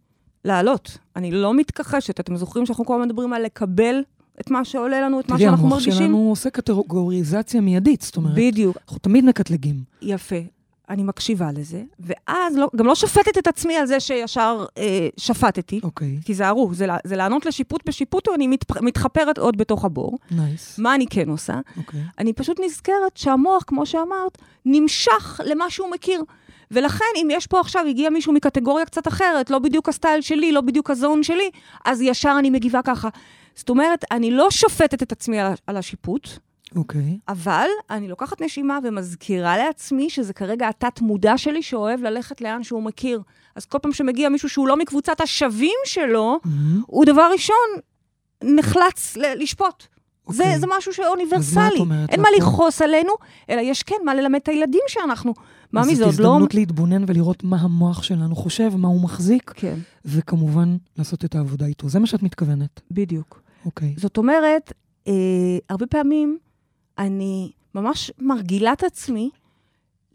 לעלות. אני לא מתכחשת. אתם זוכרים שאנחנו כל הזמן מדברים על לקבל את מה שעולה לנו, את מה תראי, שאנחנו המוח מרגישים? שלנו עושה קטגוריזציה מיידית, זאת אומרת, בדיוק. אנחנו תמיד מקטלגים. יפה. אני מקשיבה לזה, ואז לא, גם לא שופטת את עצמי על זה שישר אה, שפטתי. אוקיי, תיזהרו, זה, זה לענות לשיפוט בשיפוט, או אני מת, מתחפרת עוד בתוך הבור. nice. מה אני כן עושה? אוקיי. אני פשוט נזכרת שהמוח, כמו שאמרת, נמשך למה שהוא מכיר. ולכן, אם יש פה עכשיו, הגיע מישהו מקטגוריה קצת אחרת, לא בדיוק הסטייל שלי, לא בדיוק הזון שלי, אז ישר אני מגיבה ככה. זאת אומרת, אני לא שופטת את עצמי על, על השיפוט, אוקיי. אבל אני לוקחת נשימה ומזכירה לעצמי שזה כרגע התת-מודע שלי שאוהב ללכת לאן שהוא מכיר. אז כל פעם שמגיע מישהו שהוא לא מקבוצת השווים שלו, מהמם. הוא דבר ראשון נחלץ ל- לשפוט. זה, אוקיי. זה משהו מה שאוניברסלי. אומרת אין מה פה? לכעוס עלינו, אלא יש כן מה ללמד את הילדים שאנחנו. מה מזה, זאת עוד לא... הזדמנות להתבונן ולראות מה המוח שלנו חושב, מה הוא מחזיק, כן, וכמובן לעשות את העבודה איתו. זה מה שאת מתכוונת. בדיוק. אוקיי. זאת אומרת, אה, הרבה פעמים אני ממש מרגילה את עצמי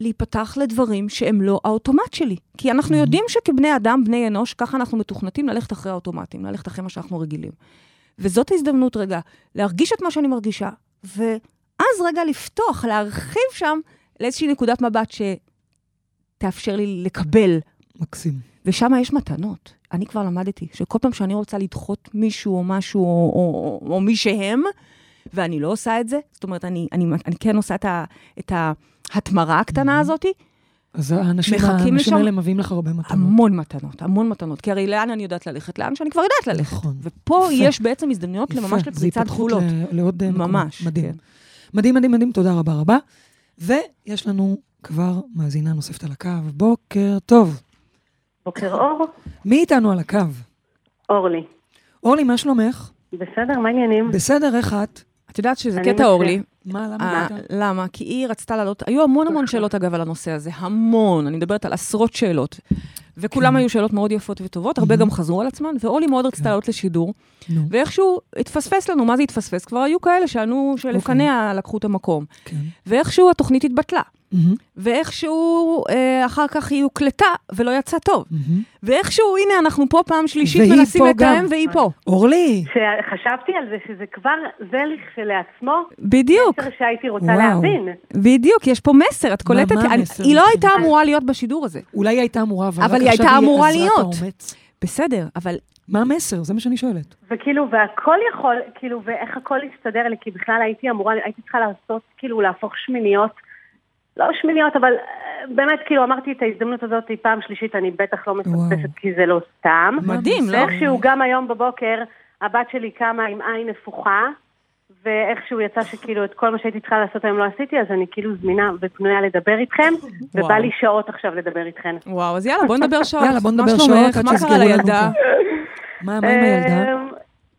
להיפתח לדברים שהם לא האוטומט שלי. כי אנחנו Mhm. יודעים שכבני אדם, בני אנוש, ככה אנחנו מתוכנתים ללכת אחרי האוטומטים, ללכת אחרי מה שאנחנו רגילים. וזאת ההזדמנות רגע להרגיש את מה שאני מרגישה, ואז רגע לפתוח, להרחיב שם לאיזושהי נקודת מבט שתאפשר לי לקבל מקסים. ושם יש מתנות. אני כבר למדתי שכל פעם שאני רוצה לדחות מישהו או משהו, או, או, או, או מי שהם, ואני לא עושה את זה, זאת אומרת, אני, אני, אני כן עושה את, ה, את ההתמרה הקטנה הזאת, אז האנשים, מחכים האנשים לשם האלה מביאים לך הרבה מתנות. המון מתנות, המון מתנות. כי הרי לאן אני יודעת ללכת? לאן שאני כבר יודעת ללכת. נכון. ופה יפה. יש בעצם הזדמנויות יפה, ממש זה לפריצת התפתחות גבולות. ל- לעוד אה, מקומות. ממש, מדהים. כן. מדהים, מדהים, מדהים, תודה רבה רבה. ויש לנו כבר מאזינה נוספת על הקו. בוקר טוב. בוקר אור, מי איתנו על הקו? אורלי. אורלי, מה שלומך? בסדר, מה העניינים? בסדר, איך את? את יודעת שזה קטע, אורלי. מה, למה? אה, את- למה? כי היא רצתה לעלות, היו המון המון שאלות אגב על הנושא הזה, המון, אני מדברת על עשרות שאלות. וכולם כן. היו שאלות מאוד יפות וטובות, הרבה. גם חזרו על עצמן, ואורלי מאוד רצתה כן. לעלות לשידור, ואיכשהו התפספס לנו, מה זה התפספס? כבר היו כאלה שענו, שלפניה לקחו את המקום. כן. ואיכשהו התוכנית התבטלה, מהמם, ואיכשהו אה, אחר כך היא הוקלטה ולא יצא טוב. מהמם. ואיכשהו, הנה, אנחנו פה פעם שלישית והיא מנסים פה לתאם, גם. והיא פה. אורלי, שחשבתי על זה שזה כבר, זה לכשלעצמו, בדיוק, מסר שהייתי רוצה וואו. להבין. בדיוק, יש פה מסר, את קולטת? מה אני- המסר? היא לא הייתה אמורה להיות בשידור הזה. אולי היא הייתה אמורה, אבל, אבל רק היא עכשיו הייתה אמורה להיות. האומץ. בסדר, אבל מה המסר? זה מה שאני שואלת. וכאילו, והכל יכול, כאילו, ואיך הכל הסתדר לי, כי בכלל הייתי אמורה, הייתי צריכה לעשות, כאילו, להפוך שמיניות, לא שמיניות, אבל אה, באמת, כאילו, אמרתי את ההזדמנות הזאת פעם שלישית, אני בטח לא מפספסת. כי זה לא סתם. מדהים, לא? ואיכשהו גם היום בבוקר, הבת שלי קמה עם עין נפוחה, ואיכשהו יצא שכאילו את כל מה שהייתי צריכה לעשות היום לא עשיתי, אז אני כאילו זמינה ופנויה לדבר איתכם, וואו. ובא לי שעות עכשיו לדבר איתכן. וואו, אז יאללה, בוא נדבר שעות. יאללה, בוא מה נדבר? שעות עד מה קרה שיסגרו לנו לילדה? מה, מה עם הילדה?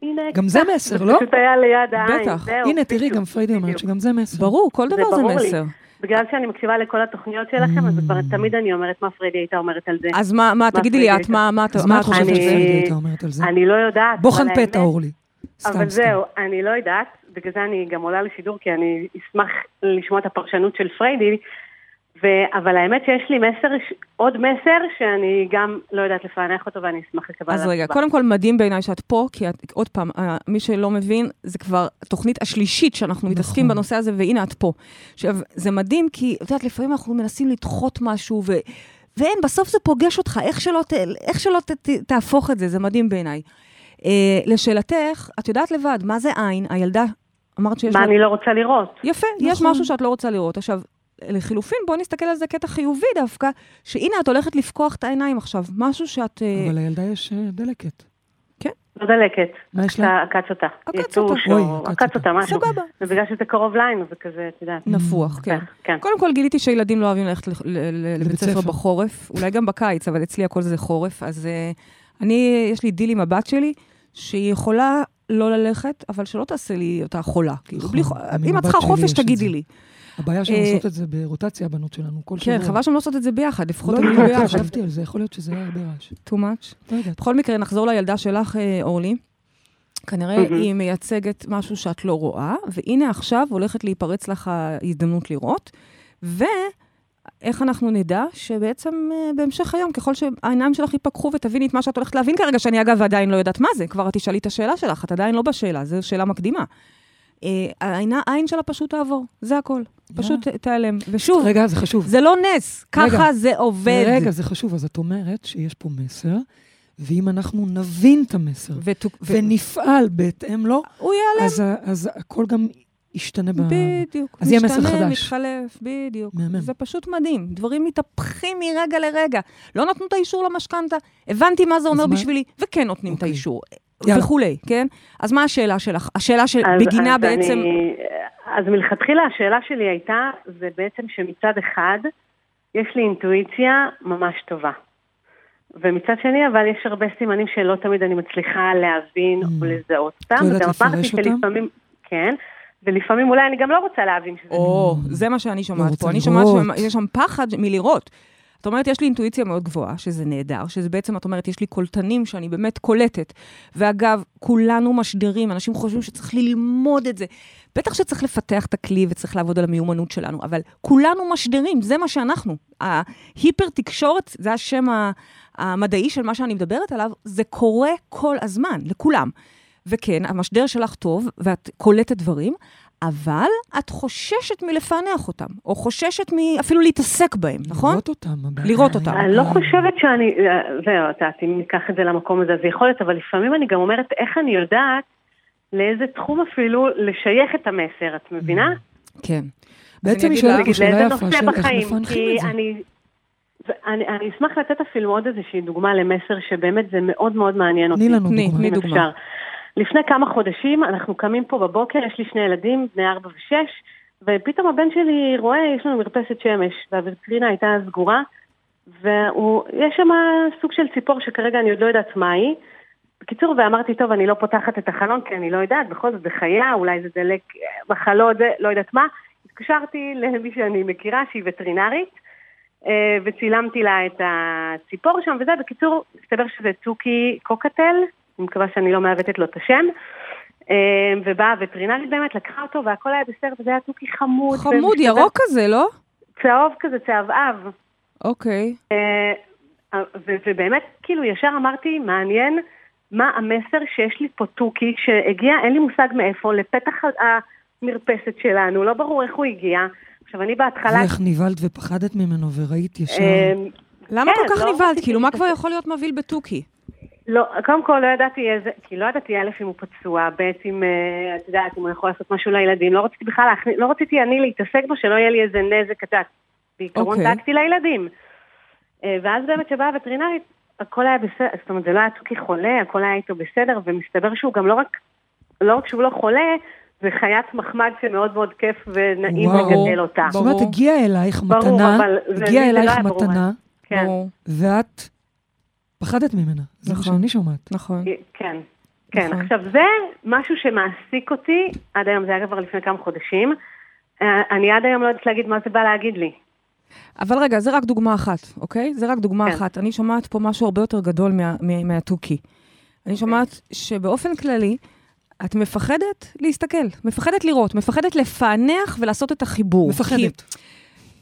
אמ, גם זה מסר, לא? פשוט היה ליד העין, בטח. זהו, הנה, תראי, גם פריידי אומרת. שגם זה מסר. ברור, כל זה דבר זה ברור לי. מסר. בגלל שאני מקשיבה לכל התוכניות שלכם, אז ממ. כבר תמיד אני אומרת מה פריידי הייתה אומרת על זה. אז מה, מה, תגידי לי, את מה, מה, את- אז מה את חושבת על אני- זה? שפריידי הייתה אומרת על זה? אני לא יודעת. בוחן פתע, אורלי. אבל סתם. זהו, אני לא יודעת, בגלל זה אני גם עולה לשידור, כי אני אשמח לשמוע את הפרשנות של פריידי, ו... אבל האמת שיש לי מסר, עוד מסר, שאני גם לא יודעת לפענח אותו, ואני אשמח לקבל אז רגע. קודם כל מדהים בעיניי שאת פה, כי את, עוד פעם, אה, מי שלא מבין, זה כבר התוכנית השלישית שאנחנו מתעסקים נכון. בנושא הזה, והנה את פה. עכשיו, זה מדהים, כי את יודעת, לפעמים אנחנו מנסים לדחות משהו, ו... ואין, בסוף זה פוגש אותך, איך שלא, ת, איך שלא ת, ת, תהפוך את זה, זה מדהים בעיניי. אה, לשאלתך, את יודעת לבד, מה זה עין? הילדה, אמרת שיש מה לה... אני לא רוצה לראות? יפה, יש נכון. משהו שאת לא רוצה לראות. עכשיו, לחילופין, בואי נסתכל על זה קטע חיובי דווקא, שהנה, את הולכת לפקוח את העיניים עכשיו, משהו שאת... אה, אבל לילדה יש אה, דלקת. כן. לא דלקת. מה יש לה? עקץ אותה. עקץ אותה. עקץ אותה. משהו. סבבה. ובגלל שזה קרוב לעין, זה כזה, את יודעת. נפוח, כן. כן. קודם כל גיליתי שילדים לא אוהבים ללכת לבית ספר. בחורף, אולי גם בקיץ, אבל אצלי הכל זה חורף, אז אה, אני, יש לי דיל עם הבת שלי, שהיא יכולה לא ללכת, אבל שלא תעשה לי אותה חולה. כאילו, נכון, אם את צריכה חופש, תגידי. לי. הבעיה שהן אה, עושות את זה ברוטציה, הבנות שלנו, כל שבוע. כן, חבל שהן לא עושות את זה ביחד, לפחות לא תגידו יודעת, ביחד. חשבתי על זה, יכול להיות שזה היה הרבה רעש. too much. לא יודעת. בכל מקרה, נחזור לילדה שלך, אה, אורלי. כנראה מהמם. היא מייצגת משהו שאת לא רואה, והנה עכשיו הולכת להיפרץ לך ההזדמנות לראות. ואיך אנחנו נדע שבעצם אה, בהמשך היום, ככל שהעיניים שלך ייפקחו ותביני את מה שאת הולכת להבין כרגע, שאני אגב עדיין לא יודעת מה זה, כבר את תשאלי את השאלה שלך, את עדיין לא בשאלה, זו שאלה מקדימה. אה, העין- העין שלה פשוט תעבור, זה הכל. פשוט ת- תיעלם. ושוב, רגע, זה חשוב. זה לא נס, רגע. ככה זה עובד. רגע, זה חשוב. אז את אומרת שיש פה מסר, ואם אנחנו נבין את המסר, ותוק- ונפעל בהתאם לו, הוא ייעלם. אז אז הכל גם ישתנה ב... בדיוק. אז יהיה מסר משתנה, חדש. מתחלף, בדיוק. מהמם. זה פשוט מדהים. דברים מתהפכים מרגע לרגע. לא נתנו את האישור למשכנתה, הבנתי מה זה אומר בשבילי, וכן נותנים את אוקיי. האישור. יאללה. וכולי, כן? אז מה השאלה שלך? השאלה אז- שבגינה אז בעצם... אני- אז מלכתחילה השאלה שלי הייתה, זה בעצם שמצד אחד, יש לי אינטואיציה ממש טובה. ומצד שני, אבל יש הרבה סימנים שלא תמיד אני מצליחה להבין Mm. או לזהות אותם. לא וגם אמרתי? שלפעמים, כן, ולפעמים אולי אני גם לא רוצה להבין שזה... או, זה מה שאני שומעת רוצה פה. אני שומעת. שיש שם פחד מלראות. את אומרת, יש לי אינטואיציה מאוד גבוהה, שזה נהדר, שזה בעצם, את אומרת, יש לי קולטנים שאני באמת קולטת. ואגב, כולנו משדרים, אנשים חושבים שצריך ללמוד את זה. בטח שצריך לפתח את הכלי וצריך לעבוד על המיומנות שלנו, אבל כולנו משדרים, זה מה שאנחנו. ההיפר תקשורת, זה השם המדעי של מה שאני מדברת עליו, זה קורה כל הזמן, לכולם. וכן, המשדר שלך טוב, ואת קולטת דברים, אבל את חוששת מלפענח אותם, או חוששת מ- אפילו להתעסק בהם, נכון? לראות אותם. לראות אותם. אני לא חושבת שאני, אה, זהו, את יודעת, אם ניקח את זה למקום הזה, זה יכול להיות, אבל לפעמים אני גם אומרת, איך אני יודעת לאיזה תחום אפילו לשייך את המסר, את מבינה? כן. בעצם היא שואלת פה שאלה יפה של איך בחיים, מפענחים כי את זה. אני, אני, אני אשמח לתת אפילו עוד איזושהי דוגמה למסר שבאמת זה מאוד מאוד מעניין אותי. תני לנו דוגמה. תני דוגמה. לפני כמה חודשים אנחנו קמים פה בבוקר, יש לי שני ילדים, בני ארבע ושש, ופתאום הבן שלי רואה, יש לנו מרפסת שמש, והוויטרינה הייתה סגורה, ויש שם סוג של ציפור שכרגע אני עוד לא יודעת מה היא. בקיצור, ואמרתי, טוב, אני לא פותחת את החלון כי אני לא יודעת, בכל זאת זה חיה, אולי זה דלק אה, מחלות, זה, לא יודעת מה. התקשרתי למי שאני מכירה, שהיא וטרינרית, אה, וצילמתי לה את הציפור שם וזה. בקיצור, מסתבר שזה תוכי קוקטל, אני מקווה שאני לא מעוותת לו את השם. אה, ובאה הווטרינרית באמת, לקחה אותו והכל היה בסדר, וזה היה תוכי חמוד. חמוד, ירוק כזה, לא? צהוב כזה, צהבהב. אוקיי. אה, ו- ובאמת, כאילו, ישר אמרתי, מעניין מה המסר שיש לי פה תוכי, שהגיע, אין לי מושג מאיפה, לפתח המרפסת שלנו, לא ברור איך הוא הגיע. עכשיו, אני בהתחלה... ואיך נבהלת ופחדת ממנו וראית ישר. אה, למה כן, כל כך לא נבהלת? כאילו, מה. כבר יכול להיות מבהיל בתוכי? לא, קודם כל לא ידעתי איזה, כי לא ידעתי א' אם הוא פצוע, ב' אם, אה, את יודעת, אם הוא יכול לעשות משהו לילדים, לא רציתי בכלל להכניס, לא רציתי אני להתעסק בו, שלא יהיה לי איזה נזק, את יודעת, בעיקרון אוקיי. דאגתי לילדים. אה, ואז באמת שבאה הווטרינרית, הכל היה בסדר, זאת אומרת, זה לא היה תוכי חולה, הכל היה איתו בסדר, ומסתבר שהוא גם לא רק, לא רק שהוא לא חולה, זה חיית מחמד שמאוד מאוד כיף ונעים וואו. לגדל אותה. זאת אומרת. הגיעה אלייך ברור, מתנה, הגיעה לא אלייך. מתנה, כן. ואת פחדת ממנה. זה מה נכון. שאני שומעת. נכון. כן. כן, נכון. עכשיו זה משהו שמעסיק אותי, עד היום, זה היה כבר לפני כמה חודשים. אה, אני עד היום לא יודעת להגיד מה זה בא להגיד לי. אבל רגע, זה רק דוגמה אחת, אוקיי? זה רק דוגמה כן. אחת. אני שומעת פה משהו הרבה יותר גדול מה- מה- מהתוכי. אני שומעת שבאופן כללי, את מפחדת להסתכל, מפחדת לראות, מפחדת לפענח ולעשות את החיבור. כי, מפחדת.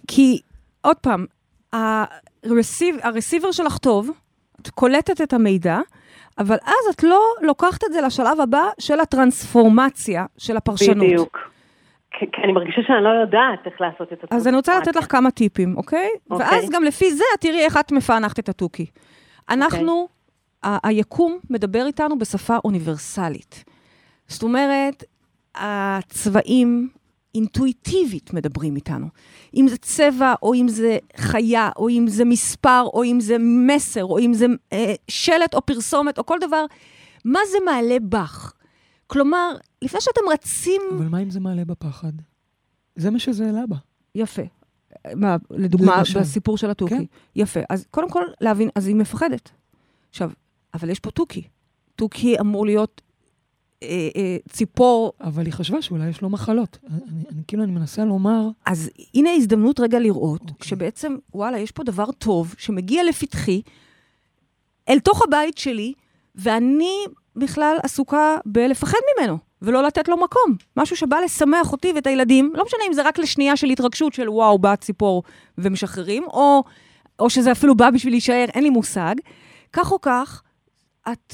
כי, עוד פעם, הרסיב, הרסיבר שלך טוב, את קולטת את המידע, אבל אז את לא לוקחת את זה לשלב הבא של הטרנספורמציה של הפרשנות. בדיוק. כי אני מרגישה שאני לא יודעת איך לעשות את אז אני רוצה לתת לך כמה טיפים, אוקיי? אוקיי. ואז גם לפי זה את תראי איך את מפענחת את התוכי. אנחנו, ה- היקום מדבר איתנו בשפה אוניברסלית. זאת אומרת, הצבעים אינטואיטיבית מדברים איתנו. אם זה צבע, או אם זה חיה, או אם זה מספר, או אם זה מסר, או אם זה אה, שלט או פרסומת, או כל דבר, מה זה מעלה בך? כלומר, לפני שאתם רצים... אבל מה אם זה מעלה בפחד? זה מה שזה העלה בה. יפה. מה, לדוגמה, למשל. בסיפור של התוכי. כן. יפה. אז קודם כל, להבין, אז היא מפחדת. עכשיו, אבל יש פה תוכי. תוכי אמור להיות אה, אה, ציפור. אבל היא חשבה שאולי יש לו מחלות. אני, אני כאילו, אני מנסה לומר, אז הנה הזדמנות רגע לראות, אוקיי. שבעצם, וואלה, יש פה דבר טוב שמגיע לפתחי, אל תוך הבית שלי, ואני בכלל עסוקה בלפחד ממנו, ולא לתת לו מקום. משהו שבא לשמח אותי ואת הילדים, לא משנה אם זה רק לשנייה של התרגשות של וואו, באה ציפור ומשחררים, או, או שזה אפילו בא בשביל להישאר, אין לי מושג. כך או כך, את,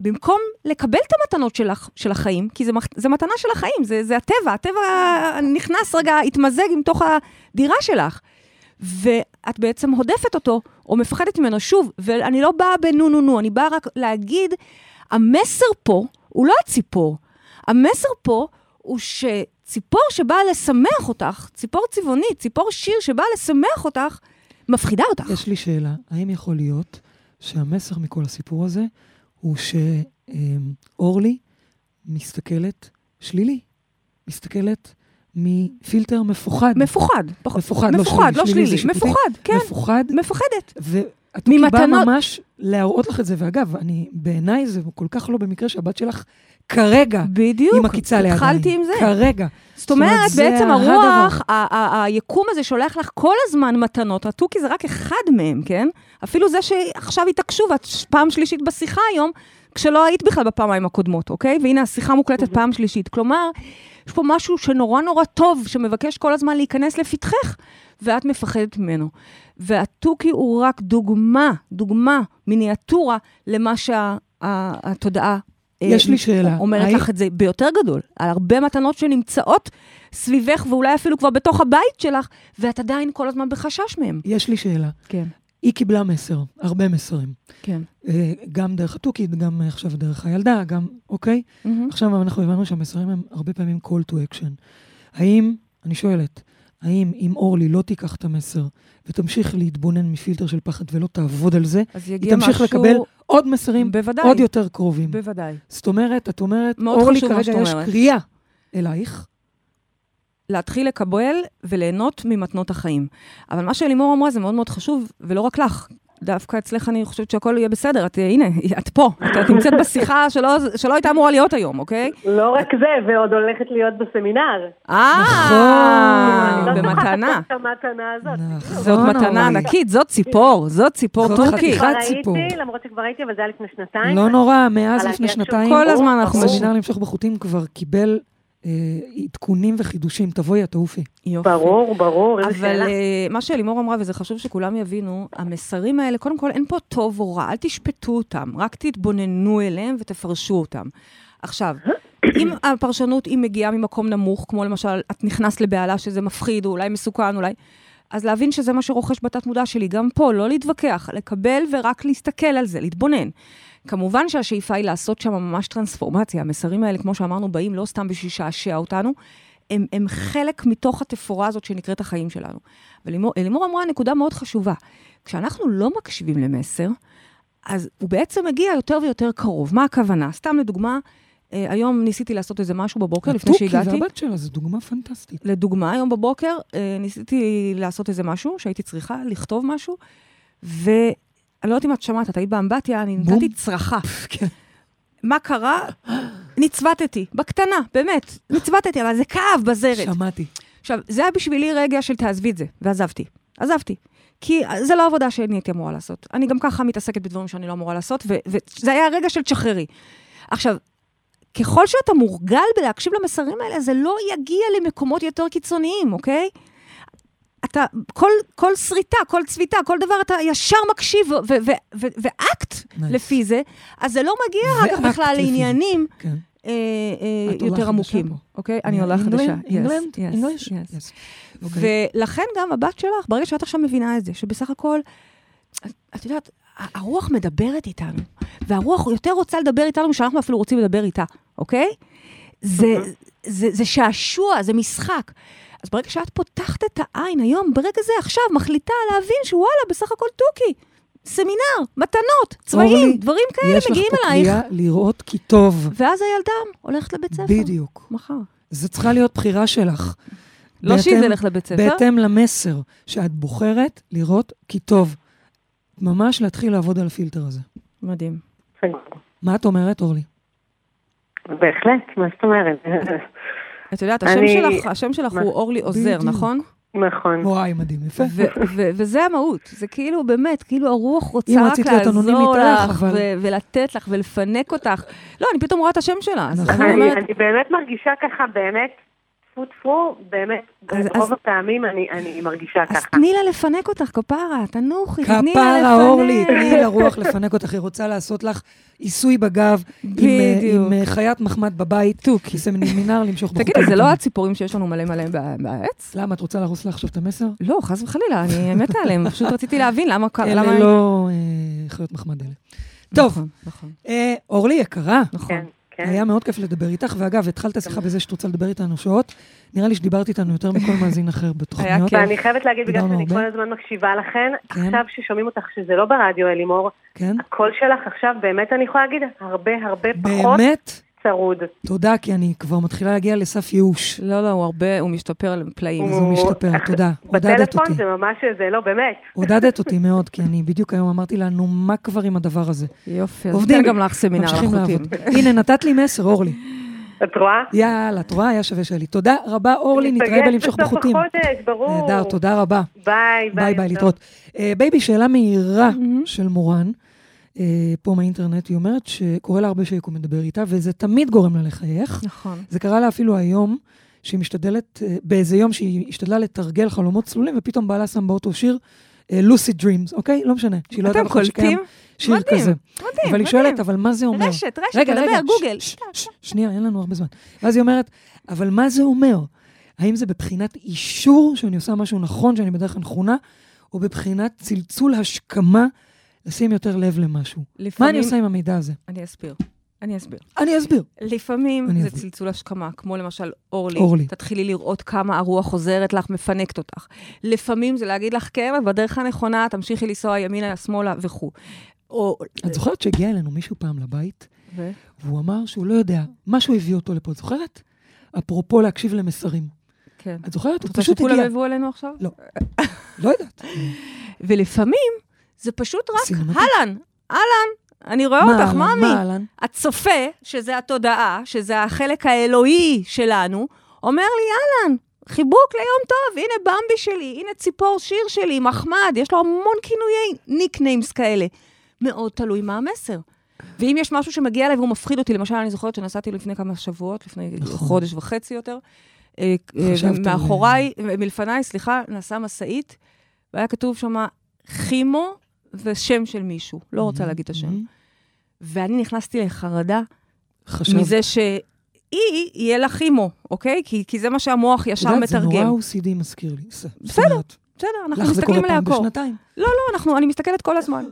במקום לקבל את המתנות שלך, של החיים, כי זה, זה מתנה של החיים, זה, זה הטבע, הטבע נכנס רגע, התמזג עם תוך הדירה שלך. ואת בעצם הודפת אותו, או מפחדת ממנו. שוב, ואני לא באה בנו נו נו, אני באה רק להגיד, המסר פה הוא לא הציפור. המסר פה הוא שציפור שבאה לשמח אותך, ציפור צבעונית, ציפור שיר שבאה לשמח אותך, מפחידה אותך. יש לי שאלה, האם יכול להיות שהמסר מכל הסיפור הזה הוא שאורלי מסתכלת שלילי, מסתכלת מפילטר מפוחד. מפוחד. פח- מפוחד, לא מפוחד, לא שלילי, זה שלילי. שיפוטי. מפוחד, כן. מפוחד, מפחדת. והתוכי באה ממתנות- ממש להראות לך את זה. ואגב, אני, בעיניי זה כל כך לא במקרה שהבת שלך כרגע בדיוק. עם עקיצה לידיים. התחלתי עם זה. כרגע. זאת אומרת, בעצם. הרוח, היקום הזה שולח לך כל הזמן מתנות, התוכי זה רק אחד מהם, כן? אפילו זה שעכשיו התעקשו, ואת פעם שלישית בשיחה היום, כשלא היית בכלל בפעמיים הקודמות, אוקיי? והנה, השיחה מוקלטת פעם שלישית. כלומר, יש פה משהו שנורא נורא טוב, שמבקש כל הזמן להיכנס לפתחך, ואת מפחדת ממנו. והתוכי הוא רק דוגמה, דוגמה, מיניאטורה, למה שהתודעה... יש לי שאלה. אומרת האם- לך את זה ביותר גדול, על הרבה מתנות שנמצאות סביבך, ואולי אפילו כבר בתוך הבית שלך, ואת עדיין כל הזמן בחשש מהם. יש לי שאלה. כן, היא קיבלה מסר, הרבה מסרים. כן. אה, גם דרך התוכית, גם עכשיו דרך הילדה, גם, אוקיי? מהמם. עכשיו אנחנו הבנו שהמסרים הם הרבה פעמים call to action. האם, אני שואלת, האם אם אורלי לא תיקח את המסר ותמשיך להתבונן מפילטר של פחד ולא תעבוד על זה, היא תמשיך משהו... לקבל עוד מסרים בוודאי. עוד יותר קרובים. בוודאי. זאת אומרת, את אומרת, אורלי, כרגע יש אומרת. קריאה אלייך. להתחיל לקבל וליהנות ממתנות החיים. אבל מה שלימור אמרה זה מאוד מאוד חשוב, ולא רק לך. דווקא אצלך אני חושבת שהכל יהיה בסדר. את, הנה, את פה. את נמצאת בשיחה *laughs* שלא, שלא הייתה אמורה להיות היום, אוקיי? לא רק זה, ועוד הולכת להיות בסמינר. אה, נכון. אני במתנה. זוכרת את המתנה הזאת. זאת מתנה אורלי. ענקית, זאת ציפור, זאת ציפור זאת טורקי. חתיכה. כבר ציפור. הייתי, למרות שכבר הייתי, אבל זה היה לפני שנתיים. לא נורא, מאז על לפני הגשם. שנתיים, כל הזמן אנחנו הסמינר למשוך בחוטים כבר קיבל עדכונים וחידושים. תבואי, את תעופי. יופי. ברור, ברור, איזה אבל שאלה. אה, מה שלימור אמרה, וזה חשוב שכולם יבינו, המסרים האלה, קודם כל, אין פה טוב או רע, אל תשפטו אותם, רק תתבוננו אליהם ותפרשו אותם. עכשיו, אם הפרשנות היא מגיעה ממקום נמוך, כמו למשל, את נכנסת לבהלה שזה מפחיד, או אולי מסוכן, אולי... אז להבין שזה מה שרוכש בתת מודע שלי. גם פה, לא להתווכח, לקבל ורק להסתכל על זה, להתבונן. כמובן שהשאיפה היא לעשות שם ממש טרנספורמציה. המסרים האלה, כמו שאמרנו, באים לא סתם בשביל לשעשע אותנו, הם, הם חלק מתוך התפאורה הזאת שנקראת החיים שלנו. ולימור לימור אמרה נקודה מאוד חשובה. כשאנחנו לא מקשיבים למסר, אז הוא בעצם מגיע יותר ויותר קרוב. מה הכוונה? סתם לדוגמה, אה, היום ניסיתי לעשות איזה משהו בבוקר, לפני התוכי שהגעתי. והבת שלה, זו דוגמה פנטסטית. לדוגמה, היום בבוקר אה, ניסיתי לעשות איזה משהו, שהייתי צריכה לכתוב משהו, ואני לא יודעת אם את שמעת, את היית באמבטיה, אני. נתתי צרחה. *laughs* כן. מה קרה? נצבטתי, בקטנה, באמת, נצבטתי, אבל זה כאב בזרת. שמעתי. עכשיו, זה היה בשבילי רגע של תעזבי את זה, ועזבתי. עזבתי. כי זה לא עבודה שאני הייתי אמורה לעשות. אני גם ככה מתעסקת בדברים שאני לא אמורה לעשות, ו- וזה היה רגע של תשחררי. עכשיו, ככל שאתה מורגל בלהקשיב למסרים האלה, זה לא יגיע למקומות יותר קיצוניים, אוקיי? אתה, כל, כל שריטה, כל צביטה, כל דבר, אתה ישר מקשיב ואקט Nice. לפי זה, אז זה לא מגיע אחר כך בכלל זה. לעניינים כן. אה, אה, יותר עמוקים. אוקיי? אני עולה חדשה. אינגלנד? אינגליש? אוקיי. ולכן גם הבת שלך, ברגע שאת עכשיו מבינה את זה, שבסך הכל, את- יודעת, הרוח מדברת איתנו, והרוח יותר רוצה לדבר איתנו משאנחנו אפילו רוצים לדבר איתה, אוקיי? זה, זה, זה שעשוע, זה משחק. אז ברגע שאת פותחת את העין היום, ברגע זה, עכשיו, מחליטה להבין שוואלה, בסך הכל תוכי. סמינר, מתנות, צבעים, אורלי, דברים כאלה יש לך מגיעים פה אלייך. קריאה לראות כי טוב. ואז הילדה הולכת לבית ספר. בדיוק. מחר. זו צריכה להיות בחירה שלך. לא שהיא תלך לבית ספר. בהתאם למסר שאת בוחרת לראות כי טוב. ממש להתחיל לעבוד על הפילטר הזה. מדהים. מה את אומרת, אורלי? בהחלט, מה זאת אומרת? את יודעת, השם אני- שלך, השם שלך מה? הוא אורלי עוזר, בדיוק. נכון? נכון. וואי, מדהים, יפה. ו- ו- וזה המהות, זה כאילו באמת, כאילו הרוח רוצה רק לעזור לך, לך, אבל- ו- ולתת לך, ולפנק אותך. לא, אני פתאום רואה את השם שלה, נכון. אני אני, אומרת, אני באמת מרגישה ככה, באמת, טפו טפו, באמת, אז- רוב אז- הפעמים אני, אני מרגישה אז ככה. תני לה לפנק אותך, כפרה, תנוחי, תני לה לפנק. כפרה אורלי, תני לרוח לפנק אותך, היא רוצה לעשות לך עיסוי בגב, עם, אה, בדיוק. עם אה, חיית מחמד בבית, תוכי. סמינר למשוך בחוטים. תגידי, זה לא הציפורים שיש לנו מלא מלא בעץ? למה, את רוצה להרוס לה עכשיו את המסר? לא, חס וחלילה, אני מתה עליהם, פשוט רציתי להבין למה... למה- אלה לא אה, חיות מחמד אלה. טוב, נכון, נכון, אה, אורלי יקרה, נכון. כן. היה מאוד כיף לדבר איתך, ואגב, התחלת שיחה בזה שאת רוצה לדבר איתנו שעות. נראה לי שדיברת איתנו יותר מכל מאזין אחר בתוכניות. כיף. ואני חייבת להגיד, בגלל שאני. כל הזמן מקשיבה לכן, כן. עכשיו ששומעים אותך שזה לא ברדיו, אלימור, כן? הקול שלך עכשיו, באמת אני יכולה להגיד, הרבה הרבה פחות באמת? צרוד. תודה, כי אני כבר מתחילה להגיע לסף ייאוש. לא, לא, הוא הרבה, הוא משתפר לפלאים. אז הוא משתפר, תודה. עודדת בטלפון אותי. זה ממש, זה לא, באמת. עודדת אותי מאוד, כי אני בדיוק היום אמרתי לנו, מה כבר עם הדבר הזה? יופי, אז עובדים. ניתן גם לך סמינר ממשיכים לחוטים. לעבוד. הנה, נתת לי מסר, אורלי. את רואה? יאללה, את רואה? היה שווה שלי. תודה רבה, אורלי, נתראה ניפגש בלמשוך בסוף בחוטים. החודש, ברור. נהדר, תודה רבה. ביי, ביי ביי, יום להתראות. אה, בייבי, שאלה מהירה. של מורן, פה מהאינטרנט, היא אומרת שקורה לה הרבה שיקום מדבר איתה, וזה תמיד גורם לה לחייך. נכון. זה קרה לה אפילו היום, שהיא משתדלת, אה, באיזה יום שהיא השתדלה לתרגל חלומות צלולים, ופתאום בעלה שם באוטו שיר לוסי דרימס, אוקיי? לא משנה. שהיא לא יודעת בכלל שקיים קולטים? שיר מדהים, כזה. מדהים, אבל היא שואלת, אבל מה זה אומר? רשת, רשת, רגע, תדבר, רגע, גוגל. ש- ש- ש- שנייה, אין לנו הרבה זמן. ואז היא אומרת, אבל מה זה אומר? האם זה בבחינת אישור שאני עושה משהו נכון, שאני בדרך הנכונה, או בבחינת צלצול השכמה, לשים יותר לב למשהו? מה לפעמים- אני עושה עם המידע הזה? אני אסביר. אני אסביר. אני אסביר. לפעמים אני זה אסביר. צלצול השכמה, כמו למשל אורלי. אורלי. תתחילי לראות כמה הרוח חוזרת לך, מפנקת אותך. לפעמים זה להגיד לך, כן, את בדרך הנכונה, תמשיכי לנסוע ימינה, שמאלה וכו'. או... את זוכרת שהגיע אלינו מישהו פעם לבית, ו- והוא אמר שהוא לא יודע, משהו הביא אותו לפה, את זוכרת? אפרופו להקשיב למסרים. כן. את זוכרת? את הוא רוצה פשוט שכולם הגיע. יבואו אלינו עכשיו? לא יודעת. *laughs* ולפעמים זה פשוט רק. אהלן, אהלן, אני רואה אותך, אהלן, מאמי. מה אהלן? הצופה, שזה התודעה, שזה החלק האלוהי שלנו, אומר לי, אהלן, חיבוק ליום טוב, הנה במבי שלי, הנה ציפור שיר שלי, מחמד, יש לו המון כינויי ניקניימס כאלה. מאוד תלוי מה המסר. ואם יש משהו שמגיע אליי והוא מפחיד אותי, למשל, אני זוכרת שנסעתי לפני כמה שבועות, לפני נכון. חודש וחצי יותר, אה, אה, מאחוריי, מלפניי, סליחה, נסעה משאית, והיה כתוב שם כימו ושם של מישהו, לא רוצה להגיד את השם. ואני נכנסתי לחרדה חשבת. מזה שהיא, יהיה לה כימו, אוקיי? כי, כי זה מה שהמוח את ישר יודעת, זה מתרגם. נורא OCD מזכיר לי. בסדר, בסדר, אנחנו לך זה מסתכלים קורה עליה פעם קור. בשנתיים. לא, לא, אנחנו, אני מסתכלת כל הזמן.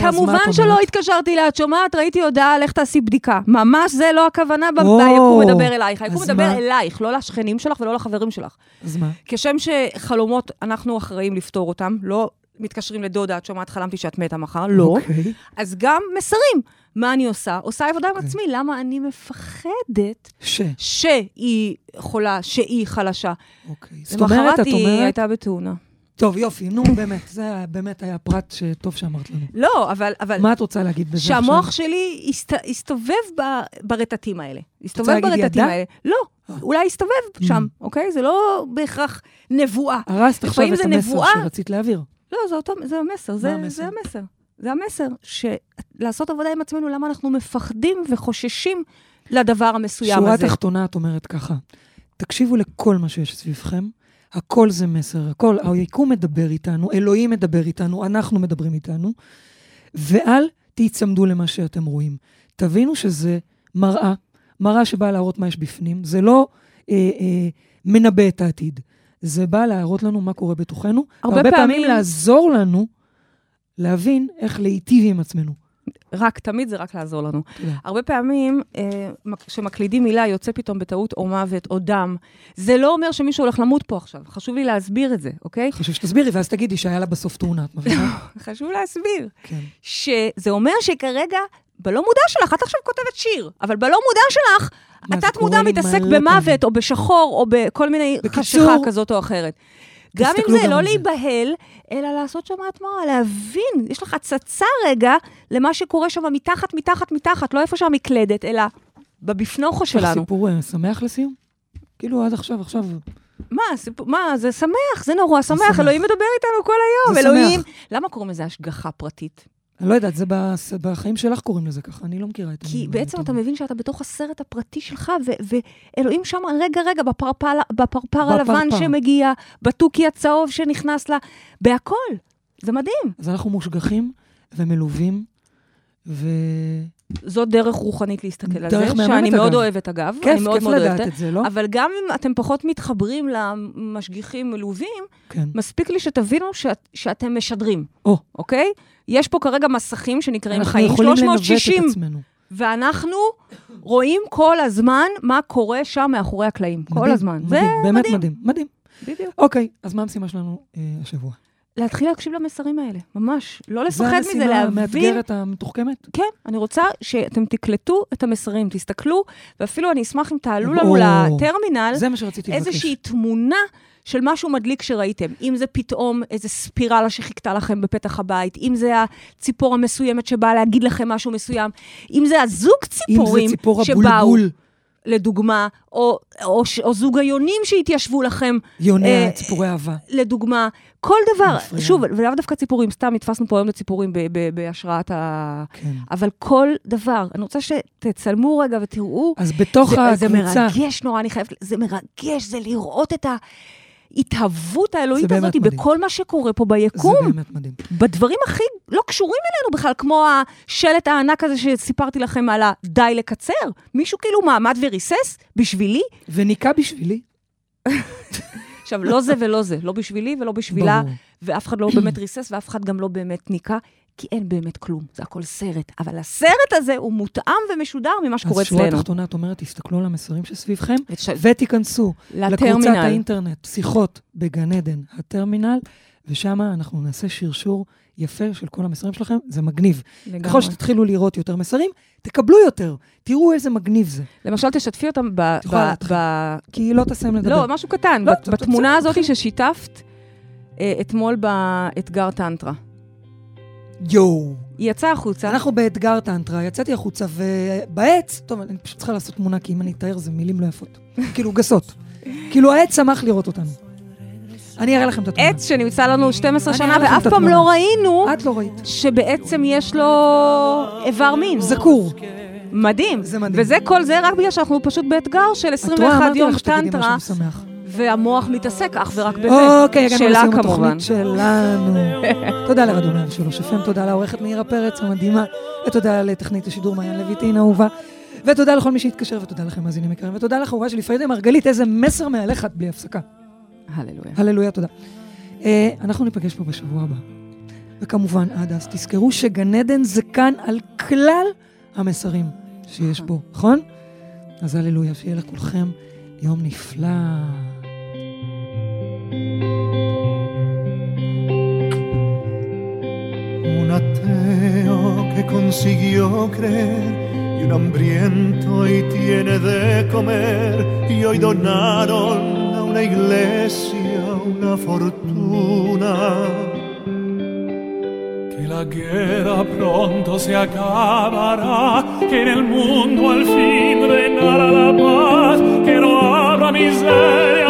כמובן את שלא אומרת? התקשרתי אליה, את שומעת? ראיתי הודעה, לך תעשי בדיקה. ממש זה לא הכוונה ביקום מדבר אלייך. היקום מדבר מה? אלייך, לא לשכנים שלך ולא לחברים שלך. אז מה? כשם שחלומות, אנחנו אחראים לפתור אותם, לא מתקשרים לדודה, את שומעת, חלמתי שאת מתה מחר, לא. אוקיי. אז גם מסרים. מה אני עושה? עושה עבודה עם אוקיי. עצמי. למה אני מפחדת ש. שהיא חולה, שהיא חלשה? אוקיי. זאת אומרת, את היא אומרת... הייתה בתאונה. טוב, יופי, נו, באמת, זה באמת היה פרט שטוב שאמרת לנו. לא, אבל... אבל... מה את רוצה להגיד בזה עכשיו? שהמוח שלי הסת... הסתובב ב... ברטטים האלה. הסתובב ברטטים? האלה. לא, אה. אולי הסתובב Mm. שם, אוקיי? זה לא בהכרח נבואה. הרסת עכשיו את המסר נבואה. שרצית להעביר. לא, זה אותו, זה המסר, זה, המסר? זה המסר. זה המסר, שלעשות עבודה עם עצמנו, למה אנחנו מפחדים וחוששים לדבר המסוים שורה הזה. תחתונה, את אומרת ככה, תקשיבו לכל מה שיש סביבכם, הכל זה מסר, הכל, היקום מדבר איתנו, אלוהים מדבר איתנו, אנחנו מדברים איתנו, ואל תיצמדו למה שאתם רואים. תבינו שזה מראה, מראה שבאה להראות מה יש בפנים, זה לא אה, אה, מנבא את העתיד, זה בא להראות לנו מה קורה בתוכנו, הרבה והרבה פעמים פעמים- לעזור לנו להבין איך להיטיב עם עצמנו. רק, תמיד זה רק לעזור לנו. תודה. הרבה פעמים, אה, מק- כשמקלידים מילה, יוצא פתאום בטעות או מוות או דם. זה לא אומר שמישהו הולך למות פה עכשיו. חשוב לי להסביר את זה, אוקיי? חשוב שתסבירי, ואז תגידי שהיה לה בסוף תאונה, את מבינה? *laughs* חשוב להסביר. כן. שזה אומר שכרגע, בלא מודע שלך, את עכשיו כותבת שיר, אבל בלא מודע שלך, מה, זה התת מודע קורה לי מתעסק במוות. או בשחור, או בכל מיני חשיכה כזאת או אחרת. גם אם זה גם לא. להיבהל, אלא לעשות שם התמרה, להבין, יש לך הצצה רגע למה שקורה שם מתחת, מתחת, מתחת, לא איפה שהמקלדת, אלא בבפנוכו שלנו. סיפור אה, שמח לסיום? כאילו, עד עכשיו, עכשיו... מה, סיפור, מה, זה שמח, זה נורא שמח, שמח. אלוהים מדבר איתנו כל היום, אלוהים... שמח. למה קוראים לזה השגחה פרטית? אני לא יודעת, זה בחיים שלך קוראים לזה ככה, אני לא מכירה את כי המילים בעצם אתה. מבין שאתה בתוך הסרט הפרטי שלך, ואלוהים שם רגע, רגע, בפרפר, בפרפר הלבן. שמגיע, בתוכי הצהוב שנכנס לה, בהכל. זה מדהים. אז אנחנו מושגחים ומלווים, ו... זאת דרך רוחנית להסתכל על דרך זה, מהממת, שאני מאוד אגב. אוהבת, אגב. כיף, אני מאוד כיף מאוד לדעת אוהבת. את זה, לא? אבל גם אם אתם פחות מתחברים למשגיחים מלווים, כן. מספיק לי שתבינו שאת, שאתם משדרים, או, אוקיי? יש פה כרגע מסכים שנקראים חיים יכולים לנווט 360, את עצמנו. ואנחנו רואים כל הזמן מה קורה שם מאחורי הקלעים. כל מדהים, הזמן. זה מדהים, באמת מדהים. מדהים, מדהים. בדיוק. אוקיי, אז מה המשימה שלנו אה, השבוע? להתחיל להקשיב למסרים האלה, ממש. לא זה לפחד מזה, המשימה להבין. המאתגרת המתוחכמת? כן, אני רוצה שאתם תקלטו את המסרים, תסתכלו, ואפילו אני אשמח אם תעלו לנו או, לטרמינל זה מה שרציתי לבקש. איזושהי תמונה של משהו מדליק שראיתם. אם זה פתאום איזו ספירלה שחיכתה לכם בפתח הבית, אם זה הציפור המסוימת שבאה להגיד לכם משהו מסוים, אם זה הזוג אם ציפורים זה ציפור שבאו, הבולבול, לדוגמה, או, או, או זוג היונים שהתיישבו לכם, יונה, אה, ציפורי אהבה. לדוגמה, כל דבר, מפריע. שוב, ולאו דווקא ציפורים, סתם נתפסנו פה היום לציפורים ב- ב- בהשראת ה... כן. אבל כל דבר, אני רוצה שתצלמו רגע ותראו. אז בתוך זה, זה הקבוצה, מרגש נורא, אני חייבת, זה מרגש, זה לראות את ההתהוות האלוהית הזאת מדהים. בכל מה שקורה פה זה ביקום. באמת מדהים. בדברים הכי לא קשורים אלינו בכלל, כמו השלט הענק הזה שסיפרתי לכם על הדי לקצר. מישהו כאילו מעמד וריסס בשבילי. וניקה בשבילי. עכשיו, לא זה ולא זה, לא בשבילי ולא בשבילה, ברור. ואף אחד לא באמת ריסס ואף אחד גם לא באמת ניקה, כי אין באמת כלום, זה הכל סרט. אבל הסרט הזה הוא מותאם ומשודר ממה שקורה אז שורה אצלנו. התחתונה, את אומרת, תסתכלו על המסרים שסביבכם, וש- ותיכנסו לקבוצת לטרמינל. האינטרנט, שיחות בגן עדן, הטרמינל, ושם אנחנו נעשה שרשור יפה של כל המסרים שלכם, זה מגניב. לגמרי. ככל שתתחילו לראות יותר מסרים, תקבלו יותר. תראו איזה מגניב זה. למשל, תשתפי אותם ב... ב-. ב- כי היא לא תסיים לדבר. לא, משהו קטן. לא, בת- בתמונה הזאת. ששיתפת אה, אתמול באתגר טנטרה. יואו. היא יצאה החוצה. אנחנו באתגר טנטרה, יצאתי החוצה, ובעץ, טוב, אני פשוט צריכה לעשות תמונה, כי אם אני אתאר זה מילים לא יפות. *laughs* כאילו, גסות. כאילו, העץ שמח לראות אותנו. אני אראה לכם את התמונה. עץ שנמצא לנו 12 אני שנה, ואף פעם. לא ראינו את לא ראית. שבעצם יש לו איבר מין. זקור. מדהים. זה מדהים. וזה כל זה רק בגלל שאנחנו פשוט באתגר של את רואה, 21 אמרתי יום לך שתגידי טנטרה, משהו משמח. והמוח מתעסק אך ורק בזה. אוקיי, הגענו לסיום. התוכנית שלנו. תודה לרדיו 103 FM, תודה לעורכת מאירה פרץ המדהימה, ותודה לטכנית השידור מעיין לויטין האהובה, ותודה לכל מי שהתקשר, ותודה לכם מאזינים יקרים, ותודה לחבורה שלי פרידה מרגלית, איזה מסר מהלכת בלי הפסקה. הללויה. הללויה, תודה. אה, אנחנו ניפגש פה בשבוע הבא. וכמובן, עד אז תזכרו שגן עדן זה כאן על כלל המסרים שיש פה, נכון? אז הללויה, שיהיה לכולכם יום נפלא. Un ateo que consiguió creer y un hambriento y tiene de comer y hoy donaron a una iglesia una fortuna. Que la guerra pronto se acabará, que en el mundo al fin reinará la paz, que no habrá miseria